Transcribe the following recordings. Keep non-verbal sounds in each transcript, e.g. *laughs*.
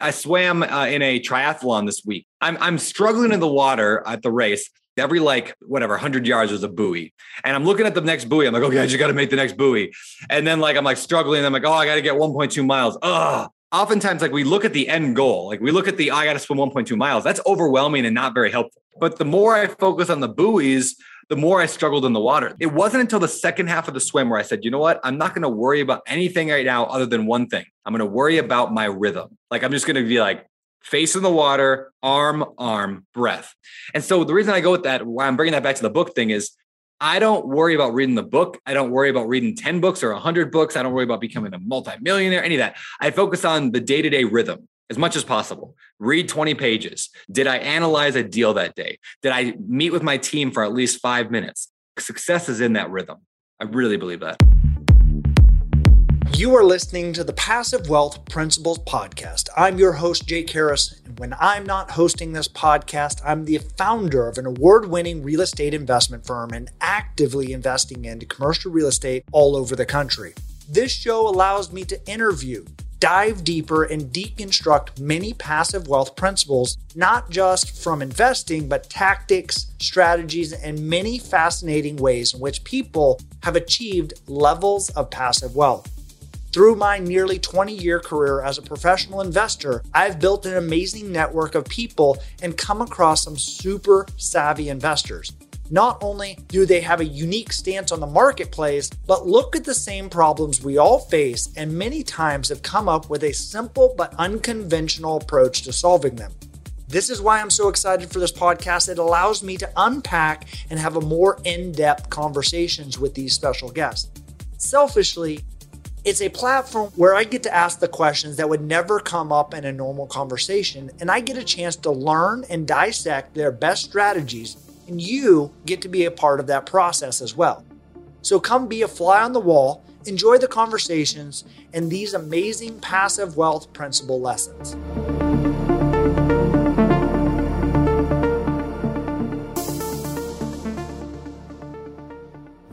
I swam uh, in a triathlon this week. I'm I'm struggling in the water at the race. Every like whatever 100 yards there's a buoy, and I'm looking at the next buoy. I'm like, okay, I just got to make the next buoy, and then like I'm like struggling. I'm like, oh, I got to get 1.2 miles. Ugh. Oftentimes, like we look at the end goal, like we look at the oh, I got to swim 1.2 miles. That's overwhelming and not very helpful. But the more I focus on the buoys, the more I struggled in the water. It wasn't until the second half of the swim where I said, you know what? I'm not going to worry about anything right now other than one thing. I'm going to worry about my rhythm. Like I'm just going to be like, face in the water, arm, arm, breath. And so the reason I go with that, why I'm bringing that back to the book thing is I don't worry about reading the book. I don't worry about reading 10 books or 100 books. I don't worry about becoming a multimillionaire, any of that. I focus on the day to day rhythm as much as possible. Read 20 pages. Did I analyze a deal that day? Did I meet with my team for at least five minutes? Success is in that rhythm. I really believe that. You are listening to the Passive Wealth Principles Podcast. I'm your host, Jake Harris. And when I'm not hosting this podcast, I'm the founder of an award winning real estate investment firm and actively investing into commercial real estate all over the country. This show allows me to interview dive deeper and deconstruct many passive wealth principles, not just from investing, but tactics, strategies, and many fascinating ways in which people have achieved levels of passive wealth. Through my nearly 20 year career as a professional investor, I've built an amazing network of people and come across some super savvy investors. Not only do they have a unique stance on the marketplace, but look at the same problems we all face and many times have come up with a simple but unconventional approach to solving them. This is why I'm so excited for this podcast. It allows me to unpack and have a more in depth conversations with these special guests. Selfishly, it's a platform where I get to ask the questions that would never come up in a normal conversation, and I get a chance to learn and dissect their best strategies and you get to be a part of that process as well. So come be a fly on the wall, enjoy the conversations, and these amazing passive wealth principle lessons.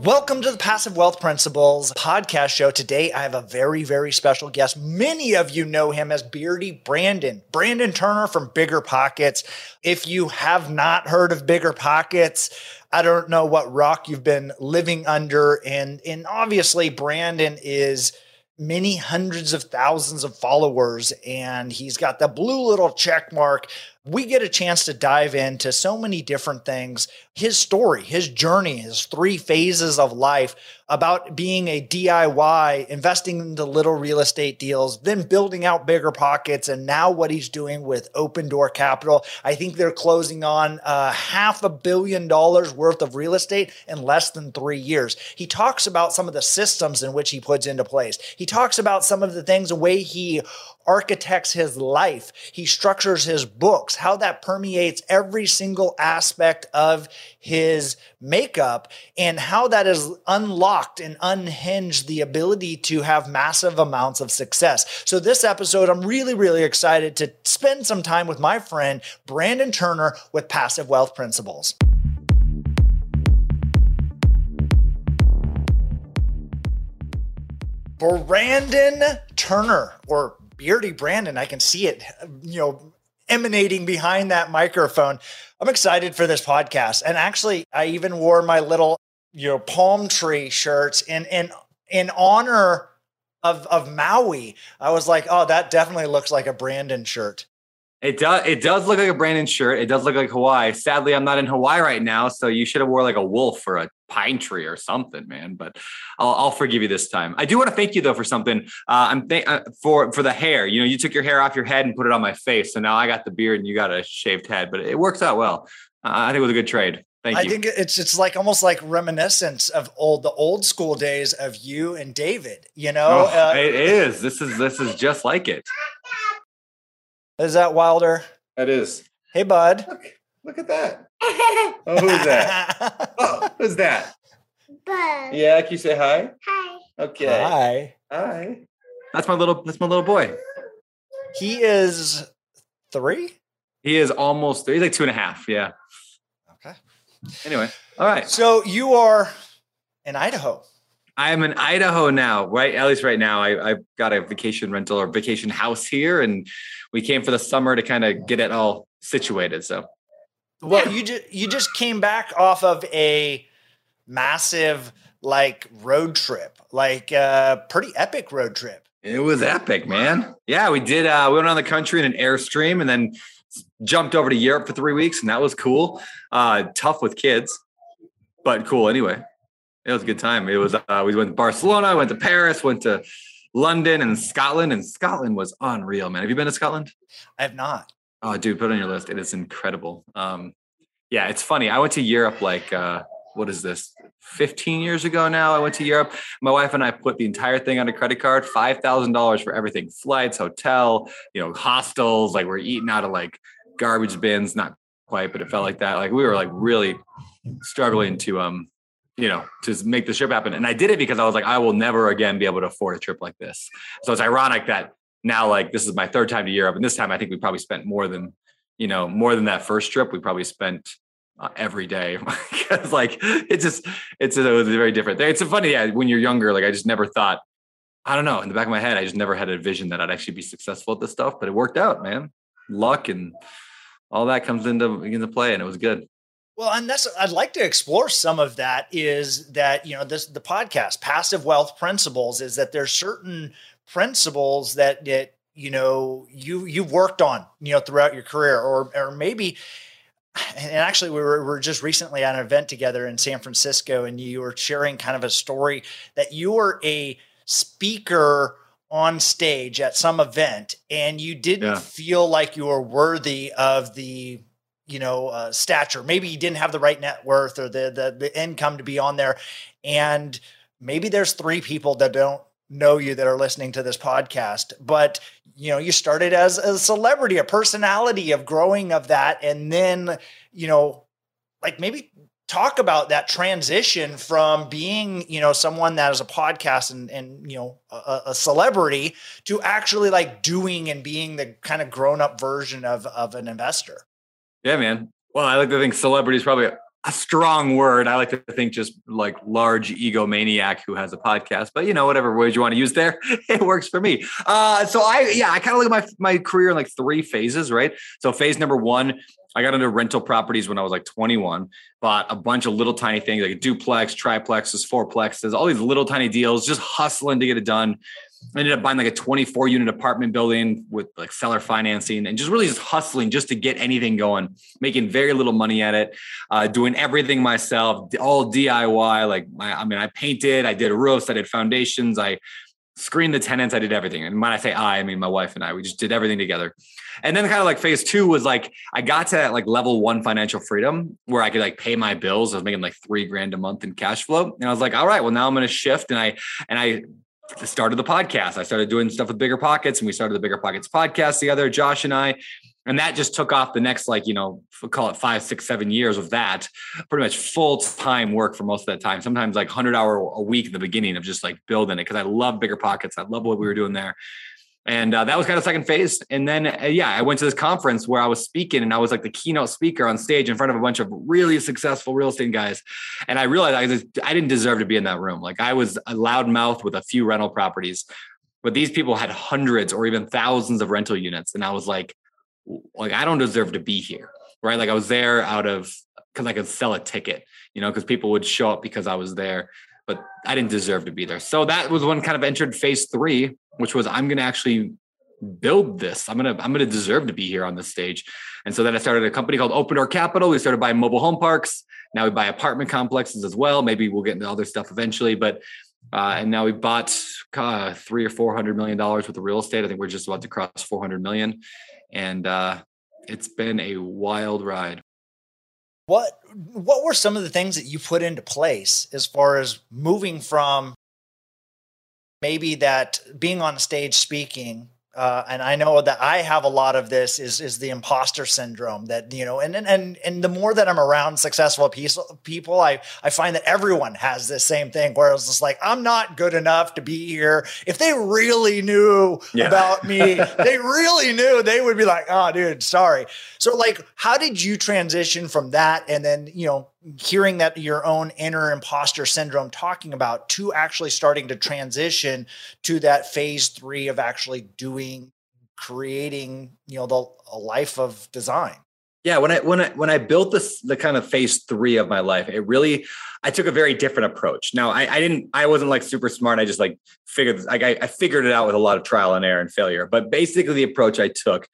Welcome to the Passive Wealth Principles podcast show. Today, I have a very, very special guest. Many of you know him as Beardy Brandon, Brandon Turner from Bigger Pockets. If you have not heard of Bigger Pockets, I don't know what rock you've been living under. And, and obviously, Brandon is many hundreds of thousands of followers and he's got the blue little check mark we get a chance to dive into so many different things his story, his journey, his three phases of life about being a DIY, investing into little real estate deals, then building out bigger pockets, and now what he's doing with Open Door Capital. I think they're closing on uh, half a billion dollars worth of real estate in less than three years. He talks about some of the systems in which he puts into place. He talks about some of the things, the way he architects his life, he structures his books, how that permeates every single aspect of his makeup, and how that has unlocked and unhinged the ability to have massive amounts of success. So, this episode, I'm really, really excited to spend some time with my friend, Brandon Turner, with Passive Wealth Principles. Brandon Turner, or Beardy Brandon. I can see it, you know, emanating behind that microphone. I'm excited for this podcast. And actually, I even wore my little, you know, palm tree shirts in in in honor of of Maui. I was like, oh, that definitely looks like a Brandon shirt. It does. It does look like a Brandon shirt. It does look like Hawaii. Sadly, I'm not in Hawaii right now, so you should have wore like a wolf or a pine tree or something, man. But I'll, I'll forgive you this time. I do want to thank you though for something. Uh, I'm th- uh, for for the hair. You know, you took your hair off your head and put it on my face, so now I got the beard and you got a shaved head. But it works out well. Uh, I think it was a good trade. Thank you. I you. think it's it's like almost like reminiscence of old the old school days of you and David. You know, oh, uh, it is. This is this is just like it. Is that Wilder? That is. Hey, bud. Look, look at that. *laughs* oh, who's that? *laughs* oh, who's that? Bud. Yeah, can you say hi? Hi. Okay. Hi. Hi. That's my little. That's my little boy. He is three. He is almost three. He's like two and a half. Yeah. Okay. Anyway, all right. So you are in Idaho. I'm in Idaho now, right? At least right now, I, I've got a vacation rental or vacation house here, and we came for the summer to kind of get it all situated. So, well, you just you just came back off of a massive like road trip, like a uh, pretty epic road trip. It was epic, man. Yeah, we did. Uh, we went on the country in an airstream, and then jumped over to Europe for three weeks, and that was cool. Uh, tough with kids, but cool anyway. It was a good time. It was. Uh, we went to Barcelona, went to Paris, went to London and Scotland, and Scotland was unreal, man. Have you been to Scotland? I have not. Oh, dude, put it on your list. It is incredible. Um, yeah, it's funny. I went to Europe like uh, what is this? 15 years ago now. I went to Europe. My wife and I put the entire thing on a credit card, $5,000 for everything flights, hotel, you know, hostels. Like we're eating out of like garbage bins, not quite, but it felt like that. Like we were like really struggling to, um, you know, to make the trip happen. And I did it because I was like, I will never again be able to afford a trip like this. So it's ironic that now, like, this is my third time to Europe. And this time I think we probably spent more than, you know, more than that first trip. We probably spent uh, every day *laughs* because like it's just it's a, it's a very different thing. It's a funny yeah. When you're younger, like I just never thought. I don't know. In the back of my head, I just never had a vision that I'd actually be successful at this stuff, but it worked out, man. Luck and all that comes into into play, and it was good. Well, and that's I'd like to explore some of that. Is that you know this the podcast passive wealth principles is that there's certain principles that that you know you you've worked on you know throughout your career, or or maybe and actually we were, we were just recently at an event together in San Francisco and you were sharing kind of a story that you were a speaker on stage at some event and you didn't yeah. feel like you were worthy of the you know uh, stature. Maybe you didn't have the right net worth or the, the the income to be on there. And maybe there's three people that don't know you that are listening to this podcast. But you know you started as a celebrity a personality of growing of that. And then you know like maybe talk about that transition from being you know someone that is a podcast and and you know a, a celebrity to actually like doing and being the kind of grown up version of of an investor yeah man well i like to think celebrity is probably a strong word. I like to think just like large egomaniac who has a podcast, but you know, whatever words you want to use there, *laughs* it works for me. Uh, so I, yeah, I kind of look at my, my career in like three phases, right? So phase number one, I got into rental properties when I was like 21, bought a bunch of little tiny things like a duplex, triplexes, fourplexes, all these little tiny deals, just hustling to get it done. Ended up buying like a 24 unit apartment building with like seller financing and just really just hustling just to get anything going, making very little money at it, uh, doing everything myself, all DIY. Like, my, I mean, I painted, I did roofs, I did foundations, I screened the tenants, I did everything. And when I say I, I mean my wife and I, we just did everything together. And then kind of like phase two was like I got to like level one financial freedom where I could like pay my bills. I was making like three grand a month in cash flow. And I was like, all right, well now I'm gonna shift. And I and I started the podcast. I started doing stuff with Bigger Pockets, and we started the Bigger Pockets podcast together, Josh and I. And that just took off the next, like, you know, call it five, six, seven years of that. Pretty much full time work for most of that time. Sometimes like 100 hour a week in the beginning of just like building it because I love Bigger Pockets. I love what we were doing there. And uh, that was kind of second phase. And then, uh, yeah, I went to this conference where I was speaking and I was like the keynote speaker on stage in front of a bunch of really successful real estate guys. And I realized I, just, I didn't deserve to be in that room. Like I was a loud mouth with a few rental properties, but these people had hundreds or even thousands of rental units. And I was like, like, I don't deserve to be here. Right. Like I was there out of, because I could sell a ticket, you know, because people would show up because I was there but I didn't deserve to be there. So that was when kind of entered phase three, which was I'm going to actually build this. I'm gonna I'm gonna deserve to be here on this stage. And so then I started a company called Open Door Capital. We started buying mobile home parks. Now we buy apartment complexes as well. Maybe we'll get into other stuff eventually, but uh, and now we bought uh, three or four hundred million dollars worth of real estate. I think we're just about to cross four hundred million, and uh, it's been a wild ride. What what were some of the things that you put into place as far as moving from maybe that being on stage speaking uh, and I know that I have a lot of this is is the imposter syndrome that you know and and and the more that I'm around successful people I I find that everyone has this same thing where it's just like I'm not good enough to be here if they really knew yeah. about me *laughs* they really knew they would be like oh dude sorry so like how did you transition from that and then you know hearing that your own inner imposter syndrome talking about to actually starting to transition to that phase three of actually doing creating you know the a life of design? Yeah when i when i when i built this the kind of phase three of my life it really i took a very different approach. Now i, I didn't i wasn't like super smart. I just like figured like I, I figured it out with a lot of trial and error and failure. But basically the approach i took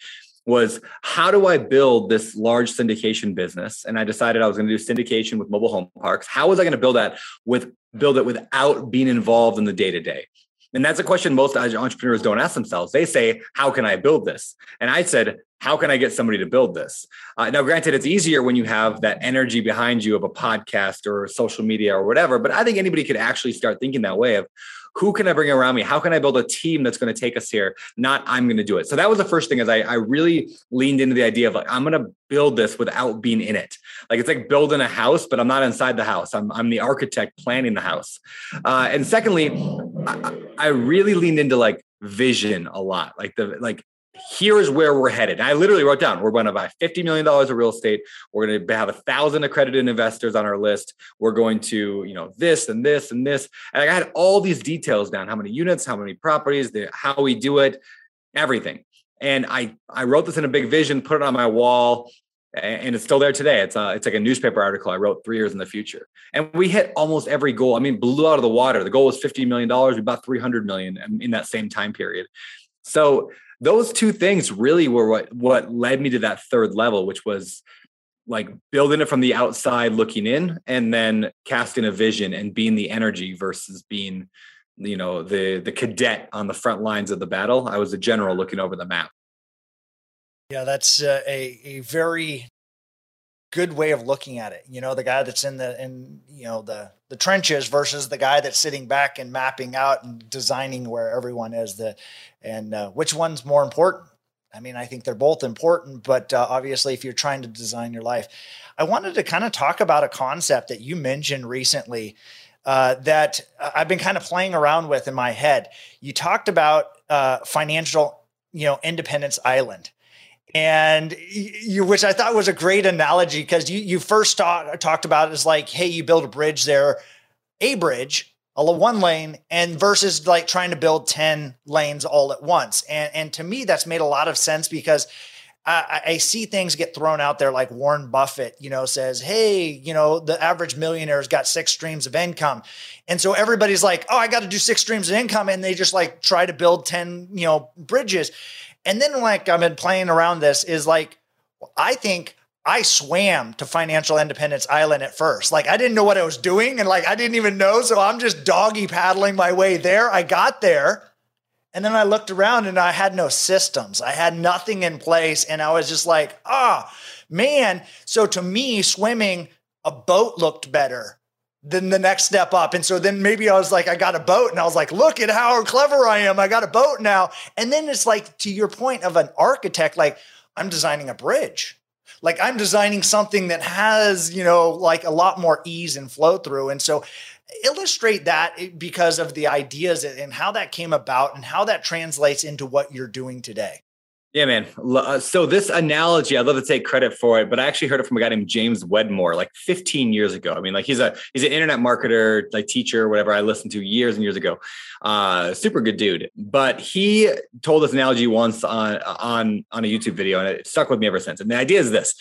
was how do I build this large syndication business? And I decided I was going to do syndication with mobile home parks. How was I going to build that with build it without being involved in the day to day? And that's a question most entrepreneurs don't ask themselves. They say, How can I build this? And I said, How can I get somebody to build this? Uh, now, granted, it's easier when you have that energy behind you of a podcast or social media or whatever, but I think anybody could actually start thinking that way of who can I bring around me? How can I build a team that's going to take us here? Not I'm going to do it. So that was the first thing is I, I really leaned into the idea of like, I'm going to build this without being in it. Like it's like building a house, but I'm not inside the house. I'm, I'm the architect planning the house. Uh, and secondly, I, I really leaned into like vision a lot. Like the, like here is where we're headed. And I literally wrote down, we're going to buy $50 million of real estate. We're going to have a thousand accredited investors on our list. We're going to, you know, this and this and this. And I had all these details down, how many units, how many properties, the, how we do it, everything. And I, I wrote this in a big vision, put it on my wall, and it's still there today. It's a, it's like a newspaper article I wrote three years in the future, and we hit almost every goal. I mean, blew out of the water. The goal was fifty million dollars. We bought three hundred million in that same time period. So those two things really were what what led me to that third level, which was like building it from the outside looking in and then casting a vision and being the energy versus being you know the the cadet on the front lines of the battle i was a general looking over the map yeah that's uh, a a very good way of looking at it. You know, the guy that's in the in you know the the trenches versus the guy that's sitting back and mapping out and designing where everyone is. The and uh, which one's more important? I mean, I think they're both important, but uh, obviously, if you're trying to design your life, I wanted to kind of talk about a concept that you mentioned recently uh, that I've been kind of playing around with in my head. You talked about uh, financial, you know, Independence Island and you, which I thought was a great analogy because you you first talk, talked about it as like, hey, you build a bridge there, a bridge, a one lane, and versus like trying to build ten lanes all at once. And and to me, that's made a lot of sense because. I, I see things get thrown out there like Warren Buffett, you know, says, Hey, you know, the average millionaire's got six streams of income. And so everybody's like, Oh, I got to do six streams of income. And they just like try to build 10, you know, bridges. And then like I've been playing around this is like I think I swam to Financial Independence Island at first. Like I didn't know what I was doing and like I didn't even know. So I'm just doggy paddling my way there. I got there. And then I looked around and I had no systems. I had nothing in place. And I was just like, ah, oh, man. So to me, swimming, a boat looked better than the next step up. And so then maybe I was like, I got a boat and I was like, look at how clever I am. I got a boat now. And then it's like, to your point of an architect, like I'm designing a bridge. Like I'm designing something that has, you know, like a lot more ease and flow through. And so illustrate that eh, because of the ideas and how that came about and how that translates into what you're doing today. Yeah, man. Uh, so this analogy, I'd love to take credit for it, but I actually heard it from a guy named James Wedmore like 15 years ago. I mean, like he's a he's an internet marketer, like teacher, whatever. I listened to years and years ago. Uh, super good dude. But he told this analogy once on on on a YouTube video, and it stuck with me ever since. And the idea is this: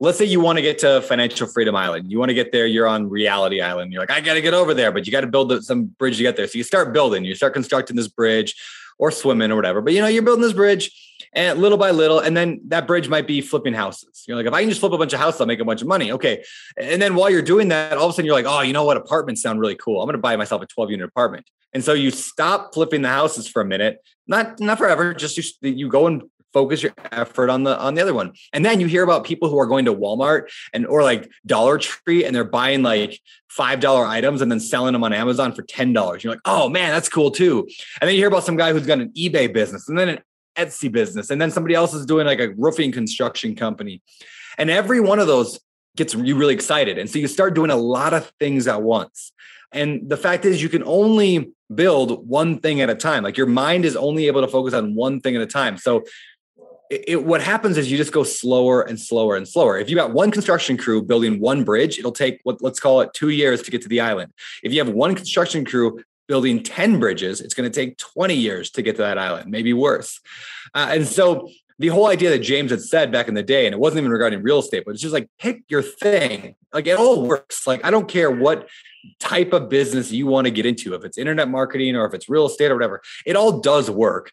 let's say you want to get to financial freedom island you want to get there you're on reality island you're like i got to get over there but you got to build some bridge to get there so you start building you start constructing this bridge or swimming or whatever but you know you're building this bridge and little by little, and then that bridge might be flipping houses. You're like, if I can just flip a bunch of houses, I'll make a bunch of money. Okay. And then while you're doing that, all of a sudden you're like, oh, you know what? Apartments sound really cool. I'm going to buy myself a 12 unit apartment. And so you stop flipping the houses for a minute, not not forever. Just you, you go and focus your effort on the on the other one and then you hear about people who are going to walmart and or like dollar tree and they're buying like five dollar items and then selling them on amazon for ten dollars you're like oh man that's cool too and then you hear about some guy who's got an ebay business and then an Etsy business, and then somebody else is doing like a roofing construction company. And every one of those gets you really excited. And so you start doing a lot of things at once. And the fact is, you can only build one thing at a time. Like your mind is only able to focus on one thing at a time. So it, it, what happens is you just go slower and slower and slower. If you got one construction crew building one bridge, it'll take what let's call it two years to get to the island. If you have one construction crew building 10 bridges, it's going to take 20 years to get to that island, maybe worse. Uh, and so the whole idea that James had said back in the day, and it wasn't even regarding real estate, but it's just like pick your thing. Like it all works. Like I don't care what type of business you want to get into, if it's internet marketing or if it's real estate or whatever, it all does work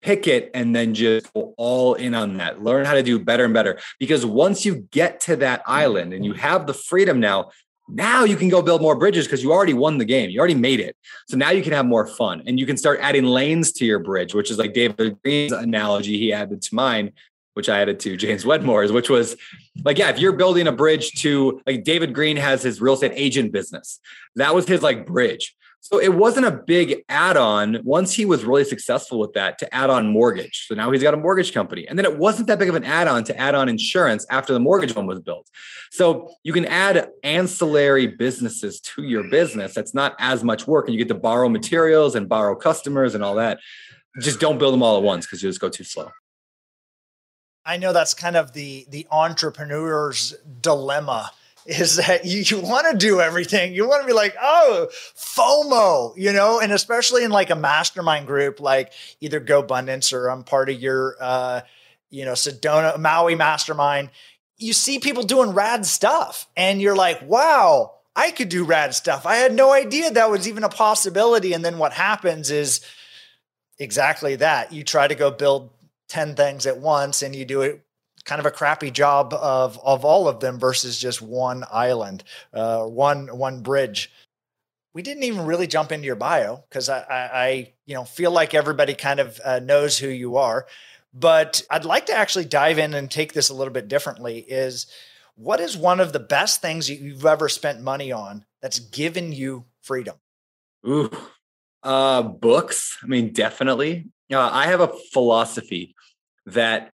pick it and then just go all in on that. Learn how to do better and better. Because once you get to that island and you have the freedom now, now you can go build more bridges because you already won the game. You already made it. So now you can have more fun and you can start adding lanes to your bridge, which is like David Greene's analogy he added to mine, which I added to *laughs* James Wedmore's, which was like, yeah, if you're building a bridge to like David Green has his real estate agent business, that was his like bridge. So it wasn't a big add on once he was really successful with that to add on mortgage. So now he's got a mortgage company. And then it wasn't that big of an add on to add on insurance after the mortgage one was built. So you can add ancillary businesses to your business. That's not as much work. And you get to borrow materials and borrow customers and all that. Just don't build them all at once because you just go too slow. I know that's kind of the the entrepreneur's dilemma is that you, you want to do everything. You want to be like, oh, FOMO, you know, and especially in like a mastermind group, like either GoBundance or I'm part of your, uh, you know, Sedona Maui mastermind. You see people doing rad stuff and you're like, wow, I could do rad stuff. I had no idea that was even a possibility. And then what happens is exactly that. You try to go build 10 things at once and you do it kind of a crappy job of of all of them versus just one island, uh, one one bridge. We didn't even really jump into your bio because I, I, I, you know, feel like everybody kind of uh, knows who you are. But I'd like to actually dive in and take this a little bit differently. Is what is one of the best things you've ever spent money on that's given you freedom? Ooh, uh, books. I mean, definitely. Uh, I have a philosophy that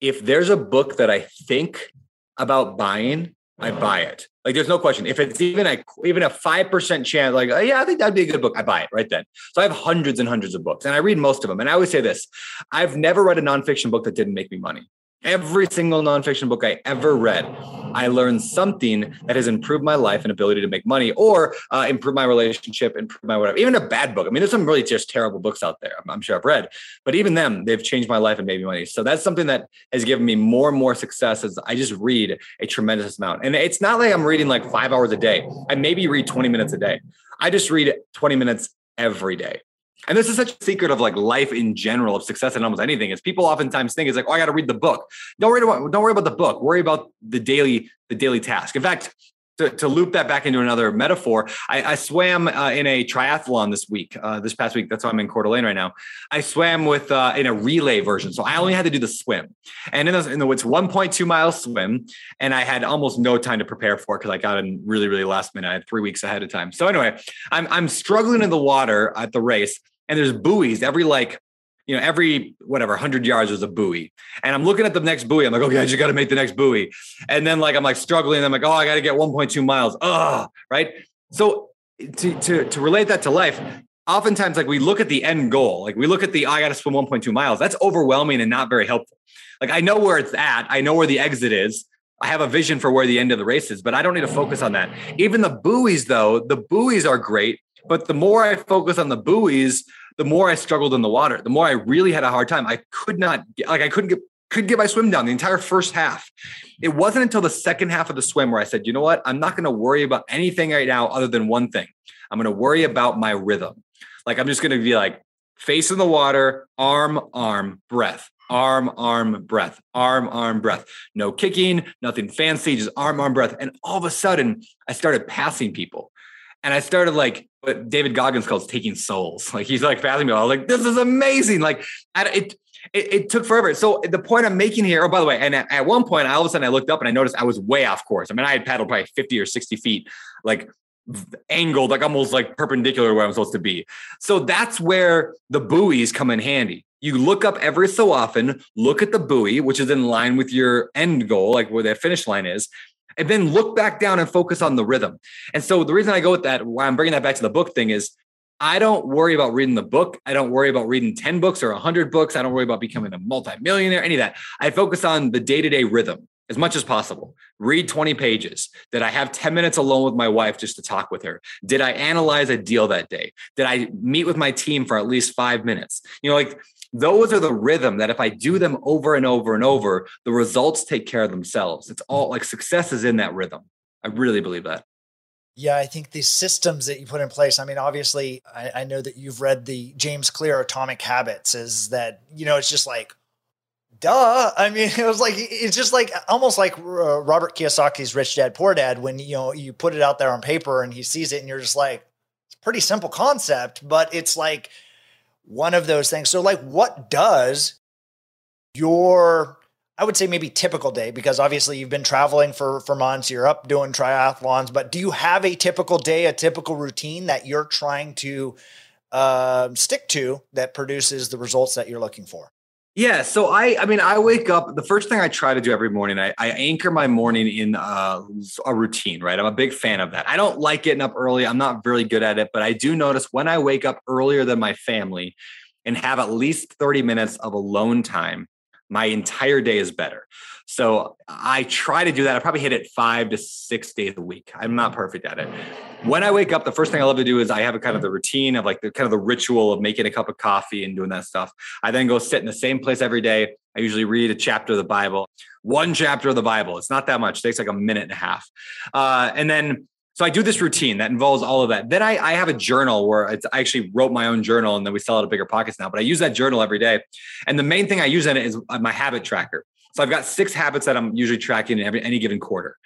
if there's a book that I think about buying, I uh-huh. buy it. Like there's no question. If it's even a even a five percent chance, like oh, yeah, I think that'd be a good book. I buy it right then. So I have hundreds and hundreds of books, and I read most of them. And I always say this: I've never read a nonfiction book that didn't make me money. Every single nonfiction book I ever read, I learned something that has improved my life and ability to make money or uh, improve my relationship, improve my whatever. Even a bad book. I mean, there's some really just terrible books out there. I'm, I'm sure I've read, but even them, they've changed my life and made me money. So that's something that has given me more and more success as I just read a tremendous amount. And it's not like I'm reading like five hours a day. I maybe read 20 minutes a day. I just read 20 minutes every day. And this is such a secret of like life in general of success in almost anything is people oftentimes think it's like, oh, I got to read the book. Don't worry about don't worry about the book. Worry about the daily the daily task. In fact, to, to loop that back into another metaphor, I, I swam uh, in a triathlon this week, uh, this past week. That's why I'm in Coeur d'Alene right now. I swam with uh, in a relay version, so I only had to do the swim, and in the, in the it's 1.2 mile swim, and I had almost no time to prepare for it because I got in really really last minute. I had three weeks ahead of time. So anyway, I'm I'm struggling in the water at the race, and there's buoys every like you know, every whatever, 100 yards was a buoy. And I'm looking at the next buoy. I'm like, okay, I just got to make the next buoy. And then, like, I'm like struggling. I'm like, oh, I got to get 1.2 miles. Oh, right. So, to, to, to relate that to life, oftentimes, like, we look at the end goal, like, we look at the, oh, I got to swim 1.2 miles. That's overwhelming and not very helpful. Like, I know where it's at, I know where the exit is. I have a vision for where the end of the race is, but I don't need to focus on that. Even the buoys, though, the buoys are great. But the more I focus on the buoys, the more I struggled in the water, the more I really had a hard time. I could not like I couldn't get couldn't get my swim down the entire first half. It wasn't until the second half of the swim where I said, you know what? I'm not going to worry about anything right now other than one thing. I'm going to worry about my rhythm. Like I'm just going to be like face in the water, arm, arm, breath, arm, arm, breath, arm, arm, breath. No kicking, nothing fancy, just arm, arm, breath. And all of a sudden, I started passing people. And I started like what David Goggins calls taking souls. *laughs* Like he's like passing me. I was like, this is amazing. Like it, it, it, took forever. So the point I'm making here, oh, by the way, and at, at, one point, I all of a sudden I looked up and I noticed I was way off course. I mean, I had paddled probably 50 or 60 feet, like angled, like almost like perpendicular where I'm supposed to be. So that's where the buoys come in handy. You look up every so often, look at the buoy, which is in line with your end goal, like where that finish line is, and then look back down and focus on the rhythm. And so the reason I go with that, why I'm bringing that back to the book thing is I don't worry about reading the book. I don't worry about reading 10 books or 100 books. I don't worry about becoming a multimillionaire, any of that. I focus on the day to day rhythm as much as possible. Read 20 pages. Did I have 10 minutes alone with my wife just to talk with her? Did I analyze a deal that day? Did I meet with my team for at least five minutes? You know, like those are the rhythm that if I do them over and over and over, the results take care of themselves. It's all like success is in that rhythm. I really believe that. Yeah, I think the systems that you put in place. I mean, obviously, I, I, know that you've read the James Clear Atomic Habits. Is that you know, it's just like, duh. I mean, *laughs* it was like it's just like almost like uh, Robert Kiyosaki's Rich Dad Poor Dad. When you know you put it out there on paper and he sees it, and you're just like, it's a pretty simple concept, but it's like one of those things. So, like, what does your I would say maybe typical day because obviously you've been traveling for for months, you're up doing triathlons, but do you have a typical day, a typical routine that you're trying to uh, stick to that produces the results that you're looking for? Yeah, so I, I mean, I wake up. The first thing I try to do every morning, I, I anchor my morning in uh, a routine. Right, I'm a big fan of that. I don't like getting up early. I'm not really good at it, but I do notice when I wake up earlier than my family and have at least 30 minutes of alone time my entire day is better. So I try to do that. I probably hit it five to six days a week. I'm not perfect at it. When I wake up, the first thing I love to do is I have a kind of the routine of like the kind of the ritual of making a cup of coffee and doing that stuff. I then go sit in the same place every day. I usually read a chapter of the Bible, one chapter of the Bible. It's not that much. It takes like a minute and a half. Uh, and then so I do this routine that involves all of that. Then I, I have a journal where I actually wrote my own journal and then we sell it at bigger pockets now. But I use that journal every day. And the main thing I use in it is my habit tracker. So I've got six habits that I'm usually tracking in every any given quarter.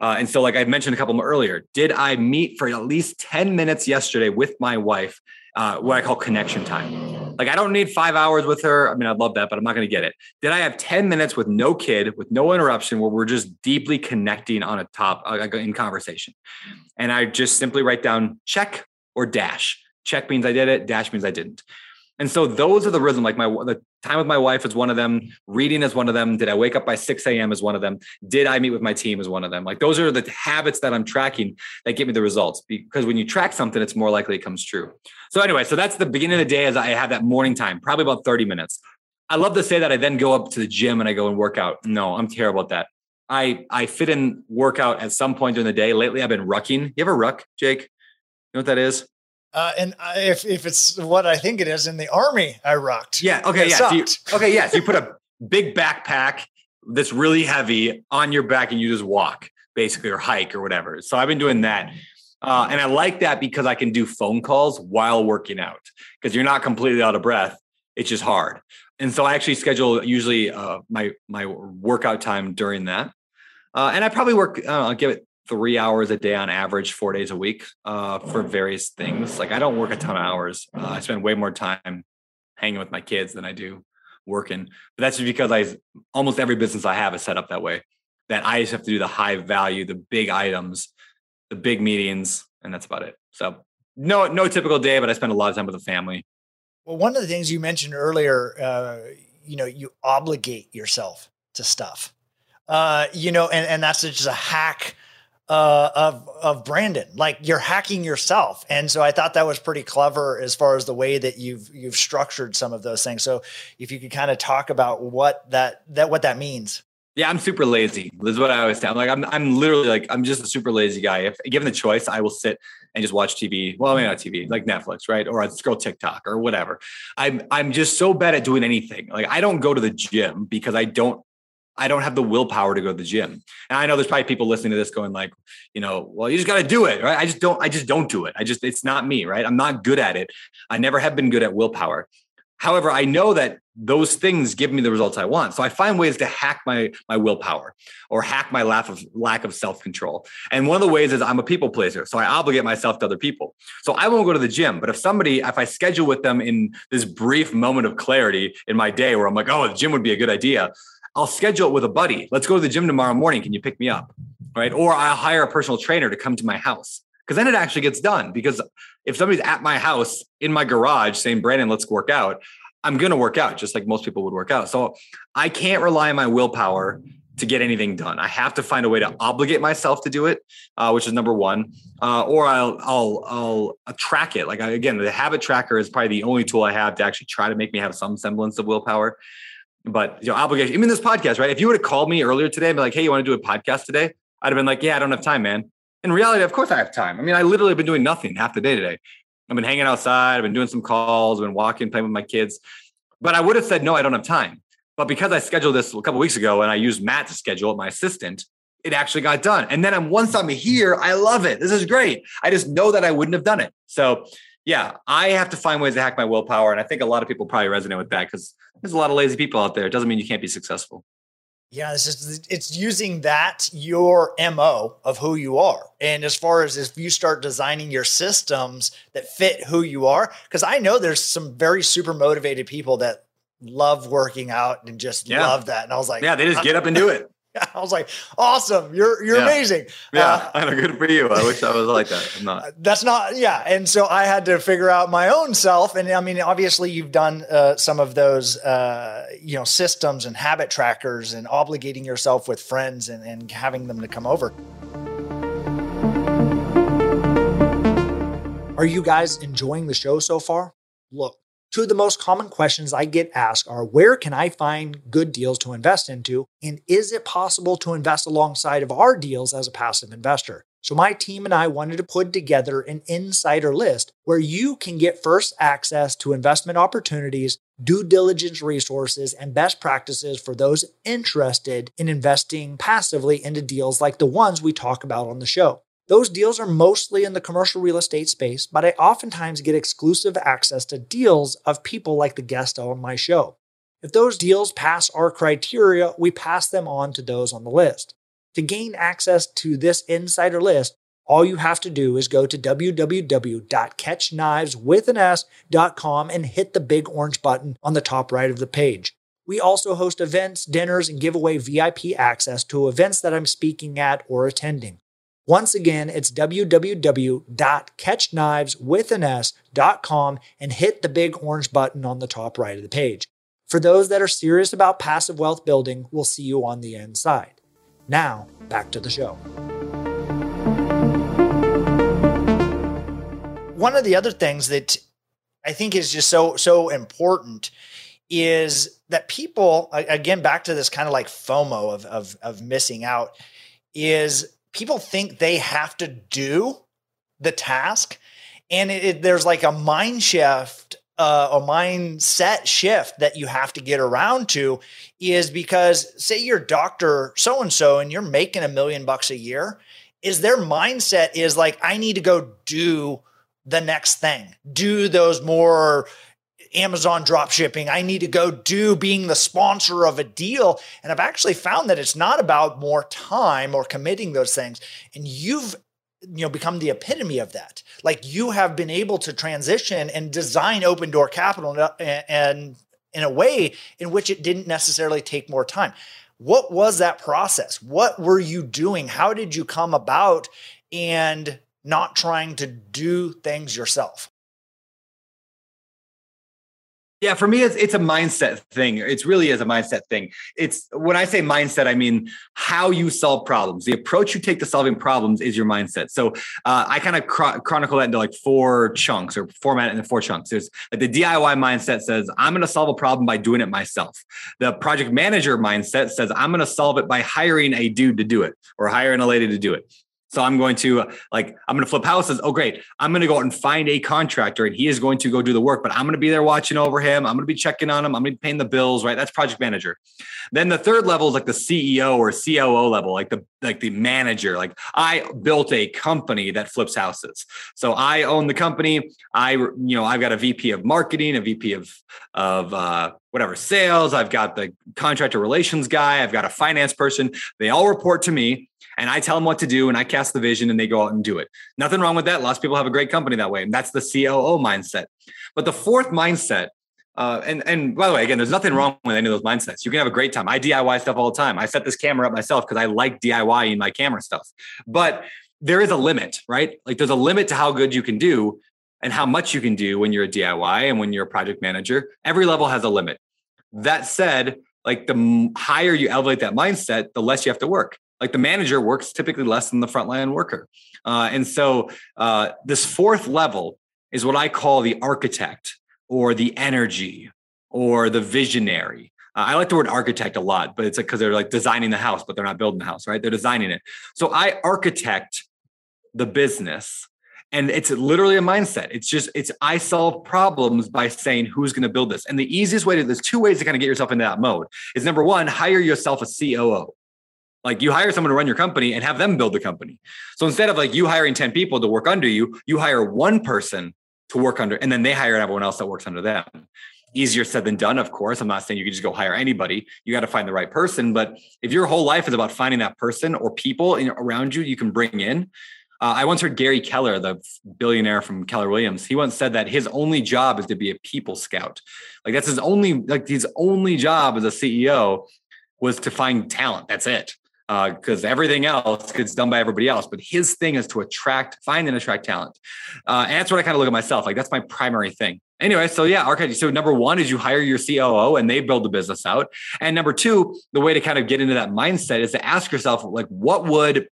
Uh, and so, like I mentioned a couple of earlier, did I meet for at least 10 minutes yesterday with my wife, uh, what I call connection time? Like, I don't need five hours with her. I mean, I'd love that, but I'm not going to get it. Did I have 10 minutes with no kid, with no interruption, where we're just deeply connecting on a top uh, in conversation? And I just simply write down check or dash. Check means I did it, dash means I didn't. And so those are the rhythm. Like my the time with my wife is one of them. Reading is one of them. Did I wake up by 6 a.m. is one of them. Did I meet with my team is one of them. Like those are the habits that I'm tracking that give me the results. Because when you track something, it's more likely it comes true. So anyway, so that's the beginning of the day as I have that morning time, probably about 30 minutes. I love to say that I then go up to the gym and I go and work out. No, I'm terrible at that. I I fit in workout at some point during the day. Lately, I've been rucking. You ever ruck, Jake? You know what that is? Uh, and if if it's what I think it is in the army, I rocked. Yeah. Okay. yeah. So you, okay. Yes. Yeah, so you put a *laughs* big backpack that's really heavy on your back, and you just walk basically, or hike, or whatever. So I've been doing that. Uh, and I like that because I can do phone calls while working out because you're not completely out of breath. It's just hard. And so I actually schedule usually uh, my my workout time during that. Uh, and I probably work, I'll give it three hours a day on average, four days a week uh, for various things. Like I don't work a ton of hours. Uh, I spend way more time hanging with my kids than I do working. But that's just because I almost every business I have is set up that way. That I just have to do the high value, the big items, the big meetings, and that's about it. So no, no typical day, but I spend a lot of time with the family. Well, one of the things you mentioned earlier, uh, you know, you obligate yourself to stuff. Uh, you know, and, and that's just a hack uh, of of Brandon. Like you're hacking yourself, and so I thought that was pretty clever as far as the way that you've you've structured some of those things. So if you could kind of talk about what that that what that means. Yeah, I'm super lazy. This is what I always tell. Like I'm I'm literally like I'm just a super lazy guy. If given the choice, I will sit and just watch TV. Well, mean not TV, like Netflix, right? Or I scroll TikTok or whatever. I'm I'm just so bad at doing anything. Like I don't go to the gym because I don't I don't have the willpower to go to the gym. And I know there's probably people listening to this going like, you know, well, you just got to do it, right? I just don't, I just don't do it. I just, it's not me, right? I'm not good at it. I never have been good at willpower. However, I know that those things give me the results I want. So I find ways to hack my my willpower or hack my lack of lack of self-control. And one of the ways is I'm a people pleaser. So I obligate myself to other people. So I won't go to the gym. But if somebody, if I schedule with them in this brief moment of clarity in my day where I'm like, oh, the gym would be a good idea, I'll schedule it with a buddy. Let's go to the gym tomorrow morning. Can you pick me up? Right. Or I'll hire a personal trainer to come to my house because then it actually gets done. Because if somebody's at my house in my garage saying, Brandon, let's work out, I'm going to work out just like most people would work out. So I can't rely on my willpower to get anything done. I have to find a way to obligate myself to do it, uh, which is number one. Uh, or I'll I'll I'll track it. Like I, again, the habit tracker is probably the only tool I have to actually try to make me have some semblance of willpower. But you know, obligation. Even this podcast, right? If you would have called me earlier today and be like, "Hey, you want to do a podcast today?" I'd have been like, "Yeah, I don't have time, man." In reality, of course, I have time. I mean, I literally have been doing nothing half the day today. I've been hanging outside. I've been doing some calls. I've been walking, playing with my kids. But I would have said no. I don't have time. But because I scheduled this a couple weeks ago and I used Matt to schedule it, my assistant, it actually got done. And then I'm once I'm here, I love it. This is great. I just know that I wouldn't have done it. So yeah, I have to find ways to hack my willpower. And I think a lot of people probably resonate with that because there's a lot of lazy people out there. It doesn't mean you can't be successful. Yeah, it's just it's using that your MO of who you are. And as far as if you start designing your systems that fit who you are, because I know there's some very super motivated people that love working out and just yeah. love that. And I was like, yeah, they just get up and do it. *laughs* I was like, awesome. You're, you're yeah. amazing. Yeah. Uh, *laughs* I know. good for you. I wish I was like that. I'm not. *laughs* That's not, yeah. And so I had to figure out my own self. And I mean, obviously you've done uh, some of those, uh, you know, systems and habit trackers and obligating yourself with friends and, and having them to come over. Are you guys enjoying the show so far? Look, Two of the most common questions I get asked are where can I find good deals to invest into? And is it possible to invest alongside of our deals as a passive investor? So, my team and I wanted to put together an insider list where you can get first access to investment opportunities, due diligence resources, and best practices for those interested in investing passively into deals like the ones we talk about on the show. Those deals are mostly in the commercial real estate space, but I oftentimes get exclusive access to deals of people like the guest on my show. If those deals pass our criteria, we pass them on to those on the list. To gain access to this insider list, all you have to do is go to www.catchkniveswithanas.com and hit the big orange button on the top right of the page. We also host events, dinners, and give away VIP access to events that I'm speaking at or attending. Once again, it's www.catchkniveswithanas.com and hit the big orange button on the top right of the page. For those that are serious about passive wealth building, we'll see you on the inside. Now, back to the show. One of the other things that I think is just so so important is that people again back to this kind of like FOMO of of, of missing out is people think they have to do the task. And it, it, there's like a mind shift, uh, a mindset shift that you have to get around to is because, say, you're Dr. So and so and you're making a million bucks a year, is their mindset is like, I need to go do the next thing, do those more Amazon drop shipping. I need to go do being the sponsor of a deal. And I've actually found that it's not about more time or committing those things. And you've you know become the epitome of that like you have been able to transition and design open door capital and, in a way in which it didn't necessarily take more time what was that process what were you doing how did you come about and not trying to do things yourself yeah, for me, it's it's a mindset thing. It's really is a mindset thing. It's when I say mindset, I mean how you solve problems. The approach you take to solving problems is your mindset. So uh, I kind of chronicle that into like four chunks or format it into four chunks. There's like the DIY mindset says I'm going to solve a problem by doing it myself. The project manager mindset says I'm going to solve it by hiring a dude to do it or hiring a lady to do it. So I'm going to like I'm going to flip houses. Oh, great! I'm going to go out and find a contractor, and he is going to go do the work. But I'm going to be there watching over him. I'm going to be checking on him. I'm going to be paying the bills. Right? That's project manager. Then the third level is like the CEO or COO level, like the like the manager. Like I built a company that flips houses, so I own the company. I you know I've got a VP of marketing, a VP of of uh, whatever sales. I've got the contractor relations guy. I've got a finance person. They all report to me and I tell them what to do and I cast the vision and they go out and do it. Nothing wrong with that. Lots of people have a great company that way. And that's the COO mindset. But the fourth mindset, uh, and and by the way, again, there's nothing wrong with any of those mindsets. You can have a great time. I DIY stuff all the time. I set this camera up myself because I like DIYing my camera stuff. But there is a limit, right? Like there's a limit to how good you can do and how much you can do when you're a DIY and when you're a project manager. Every level has a limit. That said, like the higher you elevate that mindset, the less you have to work. Like the manager works typically less than the frontline worker. Uh, and so uh, this fourth level is what I call the architect or the energy or the visionary. Uh, I like the word architect a lot, but it's like because they're like designing the house, but they're not building the house, right? They're designing it. So I architect the business and it's literally a mindset. It's just it's i solve problems by saying who's going to build this? And the easiest way to there's two ways to kind of get yourself into that mode. Is number one hire yourself a coo like you hire someone to run your company and have them build the company. So instead of like you hiring 10 people to work under you you hire one person to work under and then they hire everyone else that works under them. Easier said than done of course. I'm not saying you can just go hire anybody. You got to find the right person. But if your whole life is about finding that person or people in, around you you can bring in uh, I once heard Gary Keller, the billionaire from Keller Williams, he once said that his only job is to be a people scout. Like that's his only, like his only job as a CEO was to find talent. That's it. Because uh, everything else gets done by everybody else, but his thing is to attract, find and attract talent, uh, and that's what I kind of look at myself. Like that's my primary thing. Anyway, so yeah, architect. So number one is you hire your COO and they build the business out, and number two, the way to kind of get into that mindset is to ask yourself, like, what would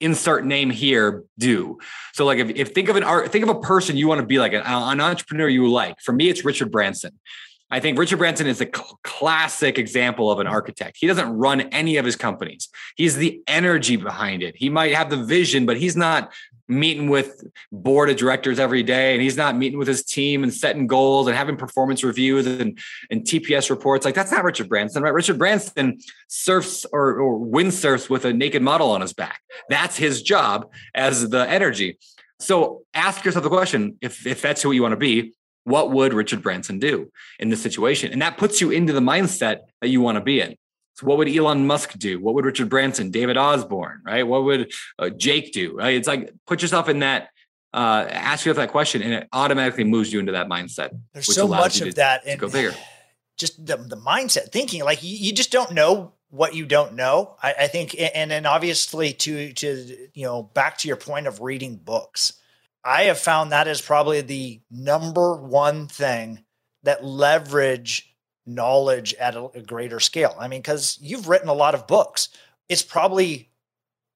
insert name here do so like if, if think of an art think of a person you want to be like an, an entrepreneur you like for me it's richard branson I think Richard Branson is a cl- classic example of an architect. He doesn't run any of his companies. He's the energy behind it. He might have the vision, but he's not meeting with board of directors every day and he's not meeting with his team and setting goals and having performance reviews and, and TPS reports. Like that's not Richard Branson, right? Richard Branson surfs or, or windsurfs with a naked model on his back. That's his job as the energy. So ask yourself the question, if, if that's who you want to be, what would Richard Branson do in this situation? And that puts you into the mindset that you want to be in. So what would Elon Musk do? What would Richard Branson, David Osborne, right? What would uh, Jake do? Right? It's like put yourself in that, uh, ask yourself that question, and it automatically moves you into that mindset. There's so much of to, that, and go bigger. *sighs* Just the, the mindset, thinking like you, you just don't know what you don't know. I, I think, and then obviously to to you know back to your point of reading books. I have found that is probably the number one thing that leverage knowledge at a, a greater scale. I mean, because you've written a lot of books. It's probably,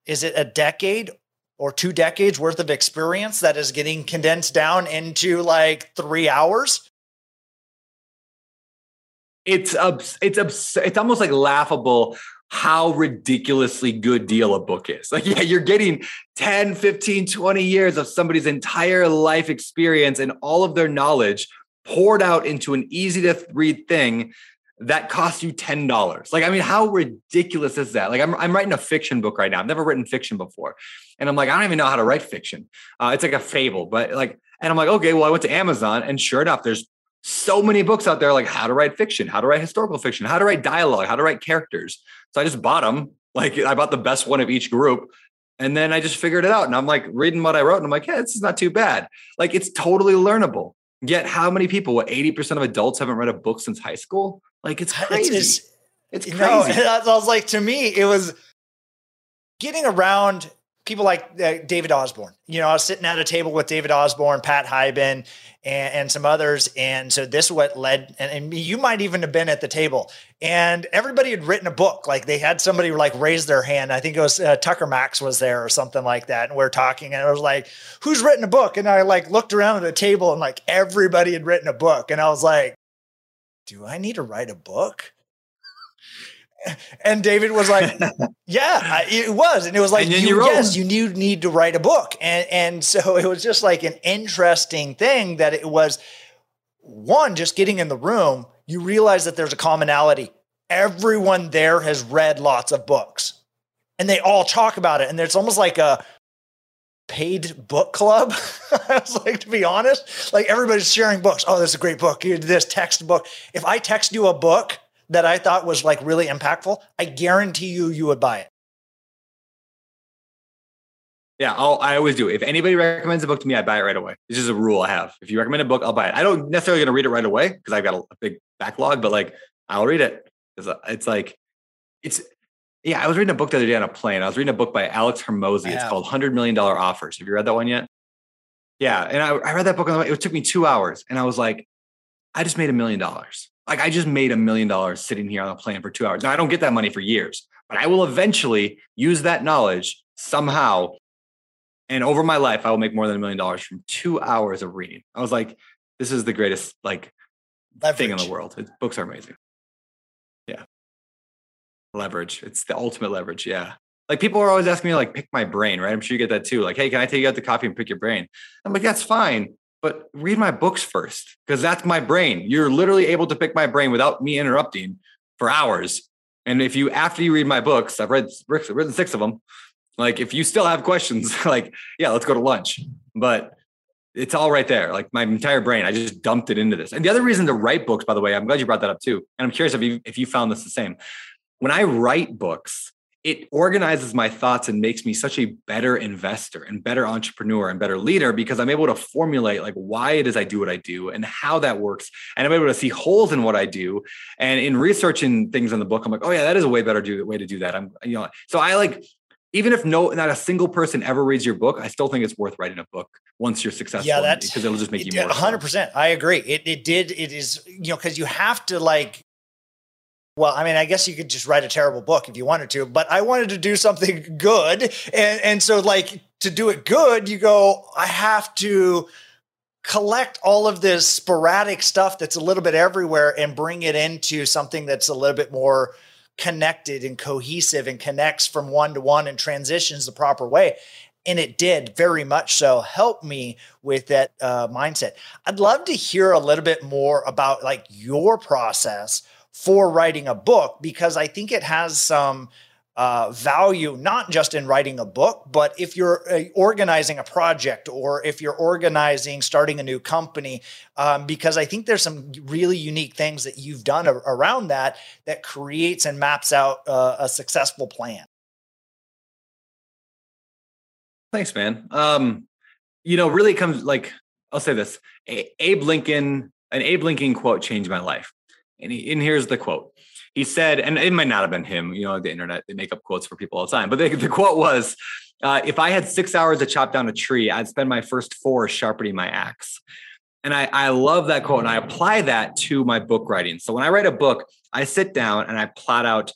is it a decade or two decades worth of experience that is getting condensed down into like three hours? It's abs- it's abs- it's almost like laughable how ridiculously good deal a book is. Like, *laughs* yeah, you're getting 10, 15, 20 years of somebody's entire life experience and all of their knowledge poured out into an easy to read thing that costs you $10. Like, I mean, how ridiculous is that? Like, I'm, I'm writing a fiction book right now. I've never written fiction before. And I'm like, I don't even know how to write fiction. Uh, it's like a fable, but like, and I'm like, okay, well, I went to Amazon and sure enough, there's so many books out there like how to write fiction, how to write historical fiction, how to write dialogue, how to write characters. So I just bought them. Like I bought the best one of each group. And then I just figured it out. And I'm like reading what I wrote. And I'm like, yeah, this is not too bad. Like it's totally learnable. Yet, how many people, what 80% of adults haven't read a book since high school? Like, it's crazy. It's, just, it's crazy. *laughs* No, I was like, to me, it was getting around people like uh, David Osborne. You know, I was sitting at a table with David Osborne, Pat Hiban, and, and some others. And so this is what led, and, and, you might even have been at the table. And everybody had written a book. Like they had somebody like raise their hand. I think it was uh, Tucker Max was there or something like that. And we are talking, and I was like, "Who's written a book?" And I like looked around at the table, and like everybody had written a book. And I was like, "Do I need to write a book?" And David was like, *laughs* "Yeah, it was," and it was like, you, "Yes, you need need to write a book." And and so *laughs* it was just like an interesting thing that it was one just getting in the room. You realize that there's a commonality. Everyone there has read lots of books, and they all talk about it. And it's almost like a paid book club. *laughs* I was like, to be honest, like everybody's sharing books. Oh, this is a great book. You This textbook. If I text you a book that I thought was like really impactful, I guarantee you, you would buy it. Yeah, I'll, I always do. If anybody recommends a book to me, I buy it right away. It's just a rule I have. If you recommend a book, I'll buy it. I don't necessarily going to read it right away because I've got a, a, big backlog, but like I'll read it. It's, uh, it's like, it's, yeah, I was reading a book the other day on a plane. I was reading a book by Alex Hormozi. It's called $100 Million Offers. Have you read that one yet? Yeah. And I, I read that book on the way. It took me two hours and I was like, I just made a million dollars. Like I just made a million dollars sitting here on a plane for two hours. Now I don't get that money for years, but I will eventually use that knowledge somehow. And over my life, I will make more than a million dollars from two hours of reading. I was like, this is the greatest like Leverage. thing in the world. It, books are amazing. Yeah. Leverage. It's the ultimate leverage. Yeah. Like people are always asking me, like, pick my brain, right? I'm sure you get that too. Like, hey, can I take you out to coffee and pick your brain? I'm like, that's fine, but read my books first because that's my brain. You're literally able to pick my brain without me interrupting for hours. And if you, after you read my books, I've read written six of them. Like, if you still have questions, *laughs* like, yeah, let's go to lunch. But it's all right there. Like my entire brain, I just dumped it into this. And the other reason to write books, by the way, I'm glad you brought that up too. And I'm curious if you if you found this the same. When I write books, it organizes my thoughts and makes me such a better investor and better entrepreneur and better leader because I'm able to formulate like why it is I do what I do and how that works. And I'm able to see holes in what I do. And in researching things in the book, I'm like, oh yeah, that is a way better do, way to do that. I'm, you know, so I like, even if no, not a single person ever reads your book, I still think it's worth writing a book once you're successful. Yeah, that's because it'll just make you more. Hundred percent, I agree. It it did. It is you know because you have to like well, I mean, I guess you could just write a terrible book if you wanted to, but I wanted to do *laughs* something good. And, and so, like, to do it good, you go, I have to collect all of this sporadic stuff that's a little bit everywhere and bring it into something that's a little bit more connected and cohesive and connects from one to one and transitions the proper way. And it did very much so help me with that uh, mindset. I'd love to hear a little bit more about like your process for writing a book because I think it has some uh, value, not just in writing a book, but if you're uh, organizing a project or if you're organizing starting a new company, um, because I think there's some really unique things that you've done a- around that that creates and maps out uh, a successful plan. Thanks, man. Um, you know, really comes like I'll say this: a- Abe Lincoln, an Abe Lincoln quote changed my life. And, he, and here's the quote. He said, and it might not have been him, you know, the internet, they make up quotes for people all the time, but the, the quote was, uh, if I had six hours to chop down a tree, I'd spend my first four sharpening my axe. And I, I love that quote and I apply that to my book writing. So when I write a book, I sit down and I plot out,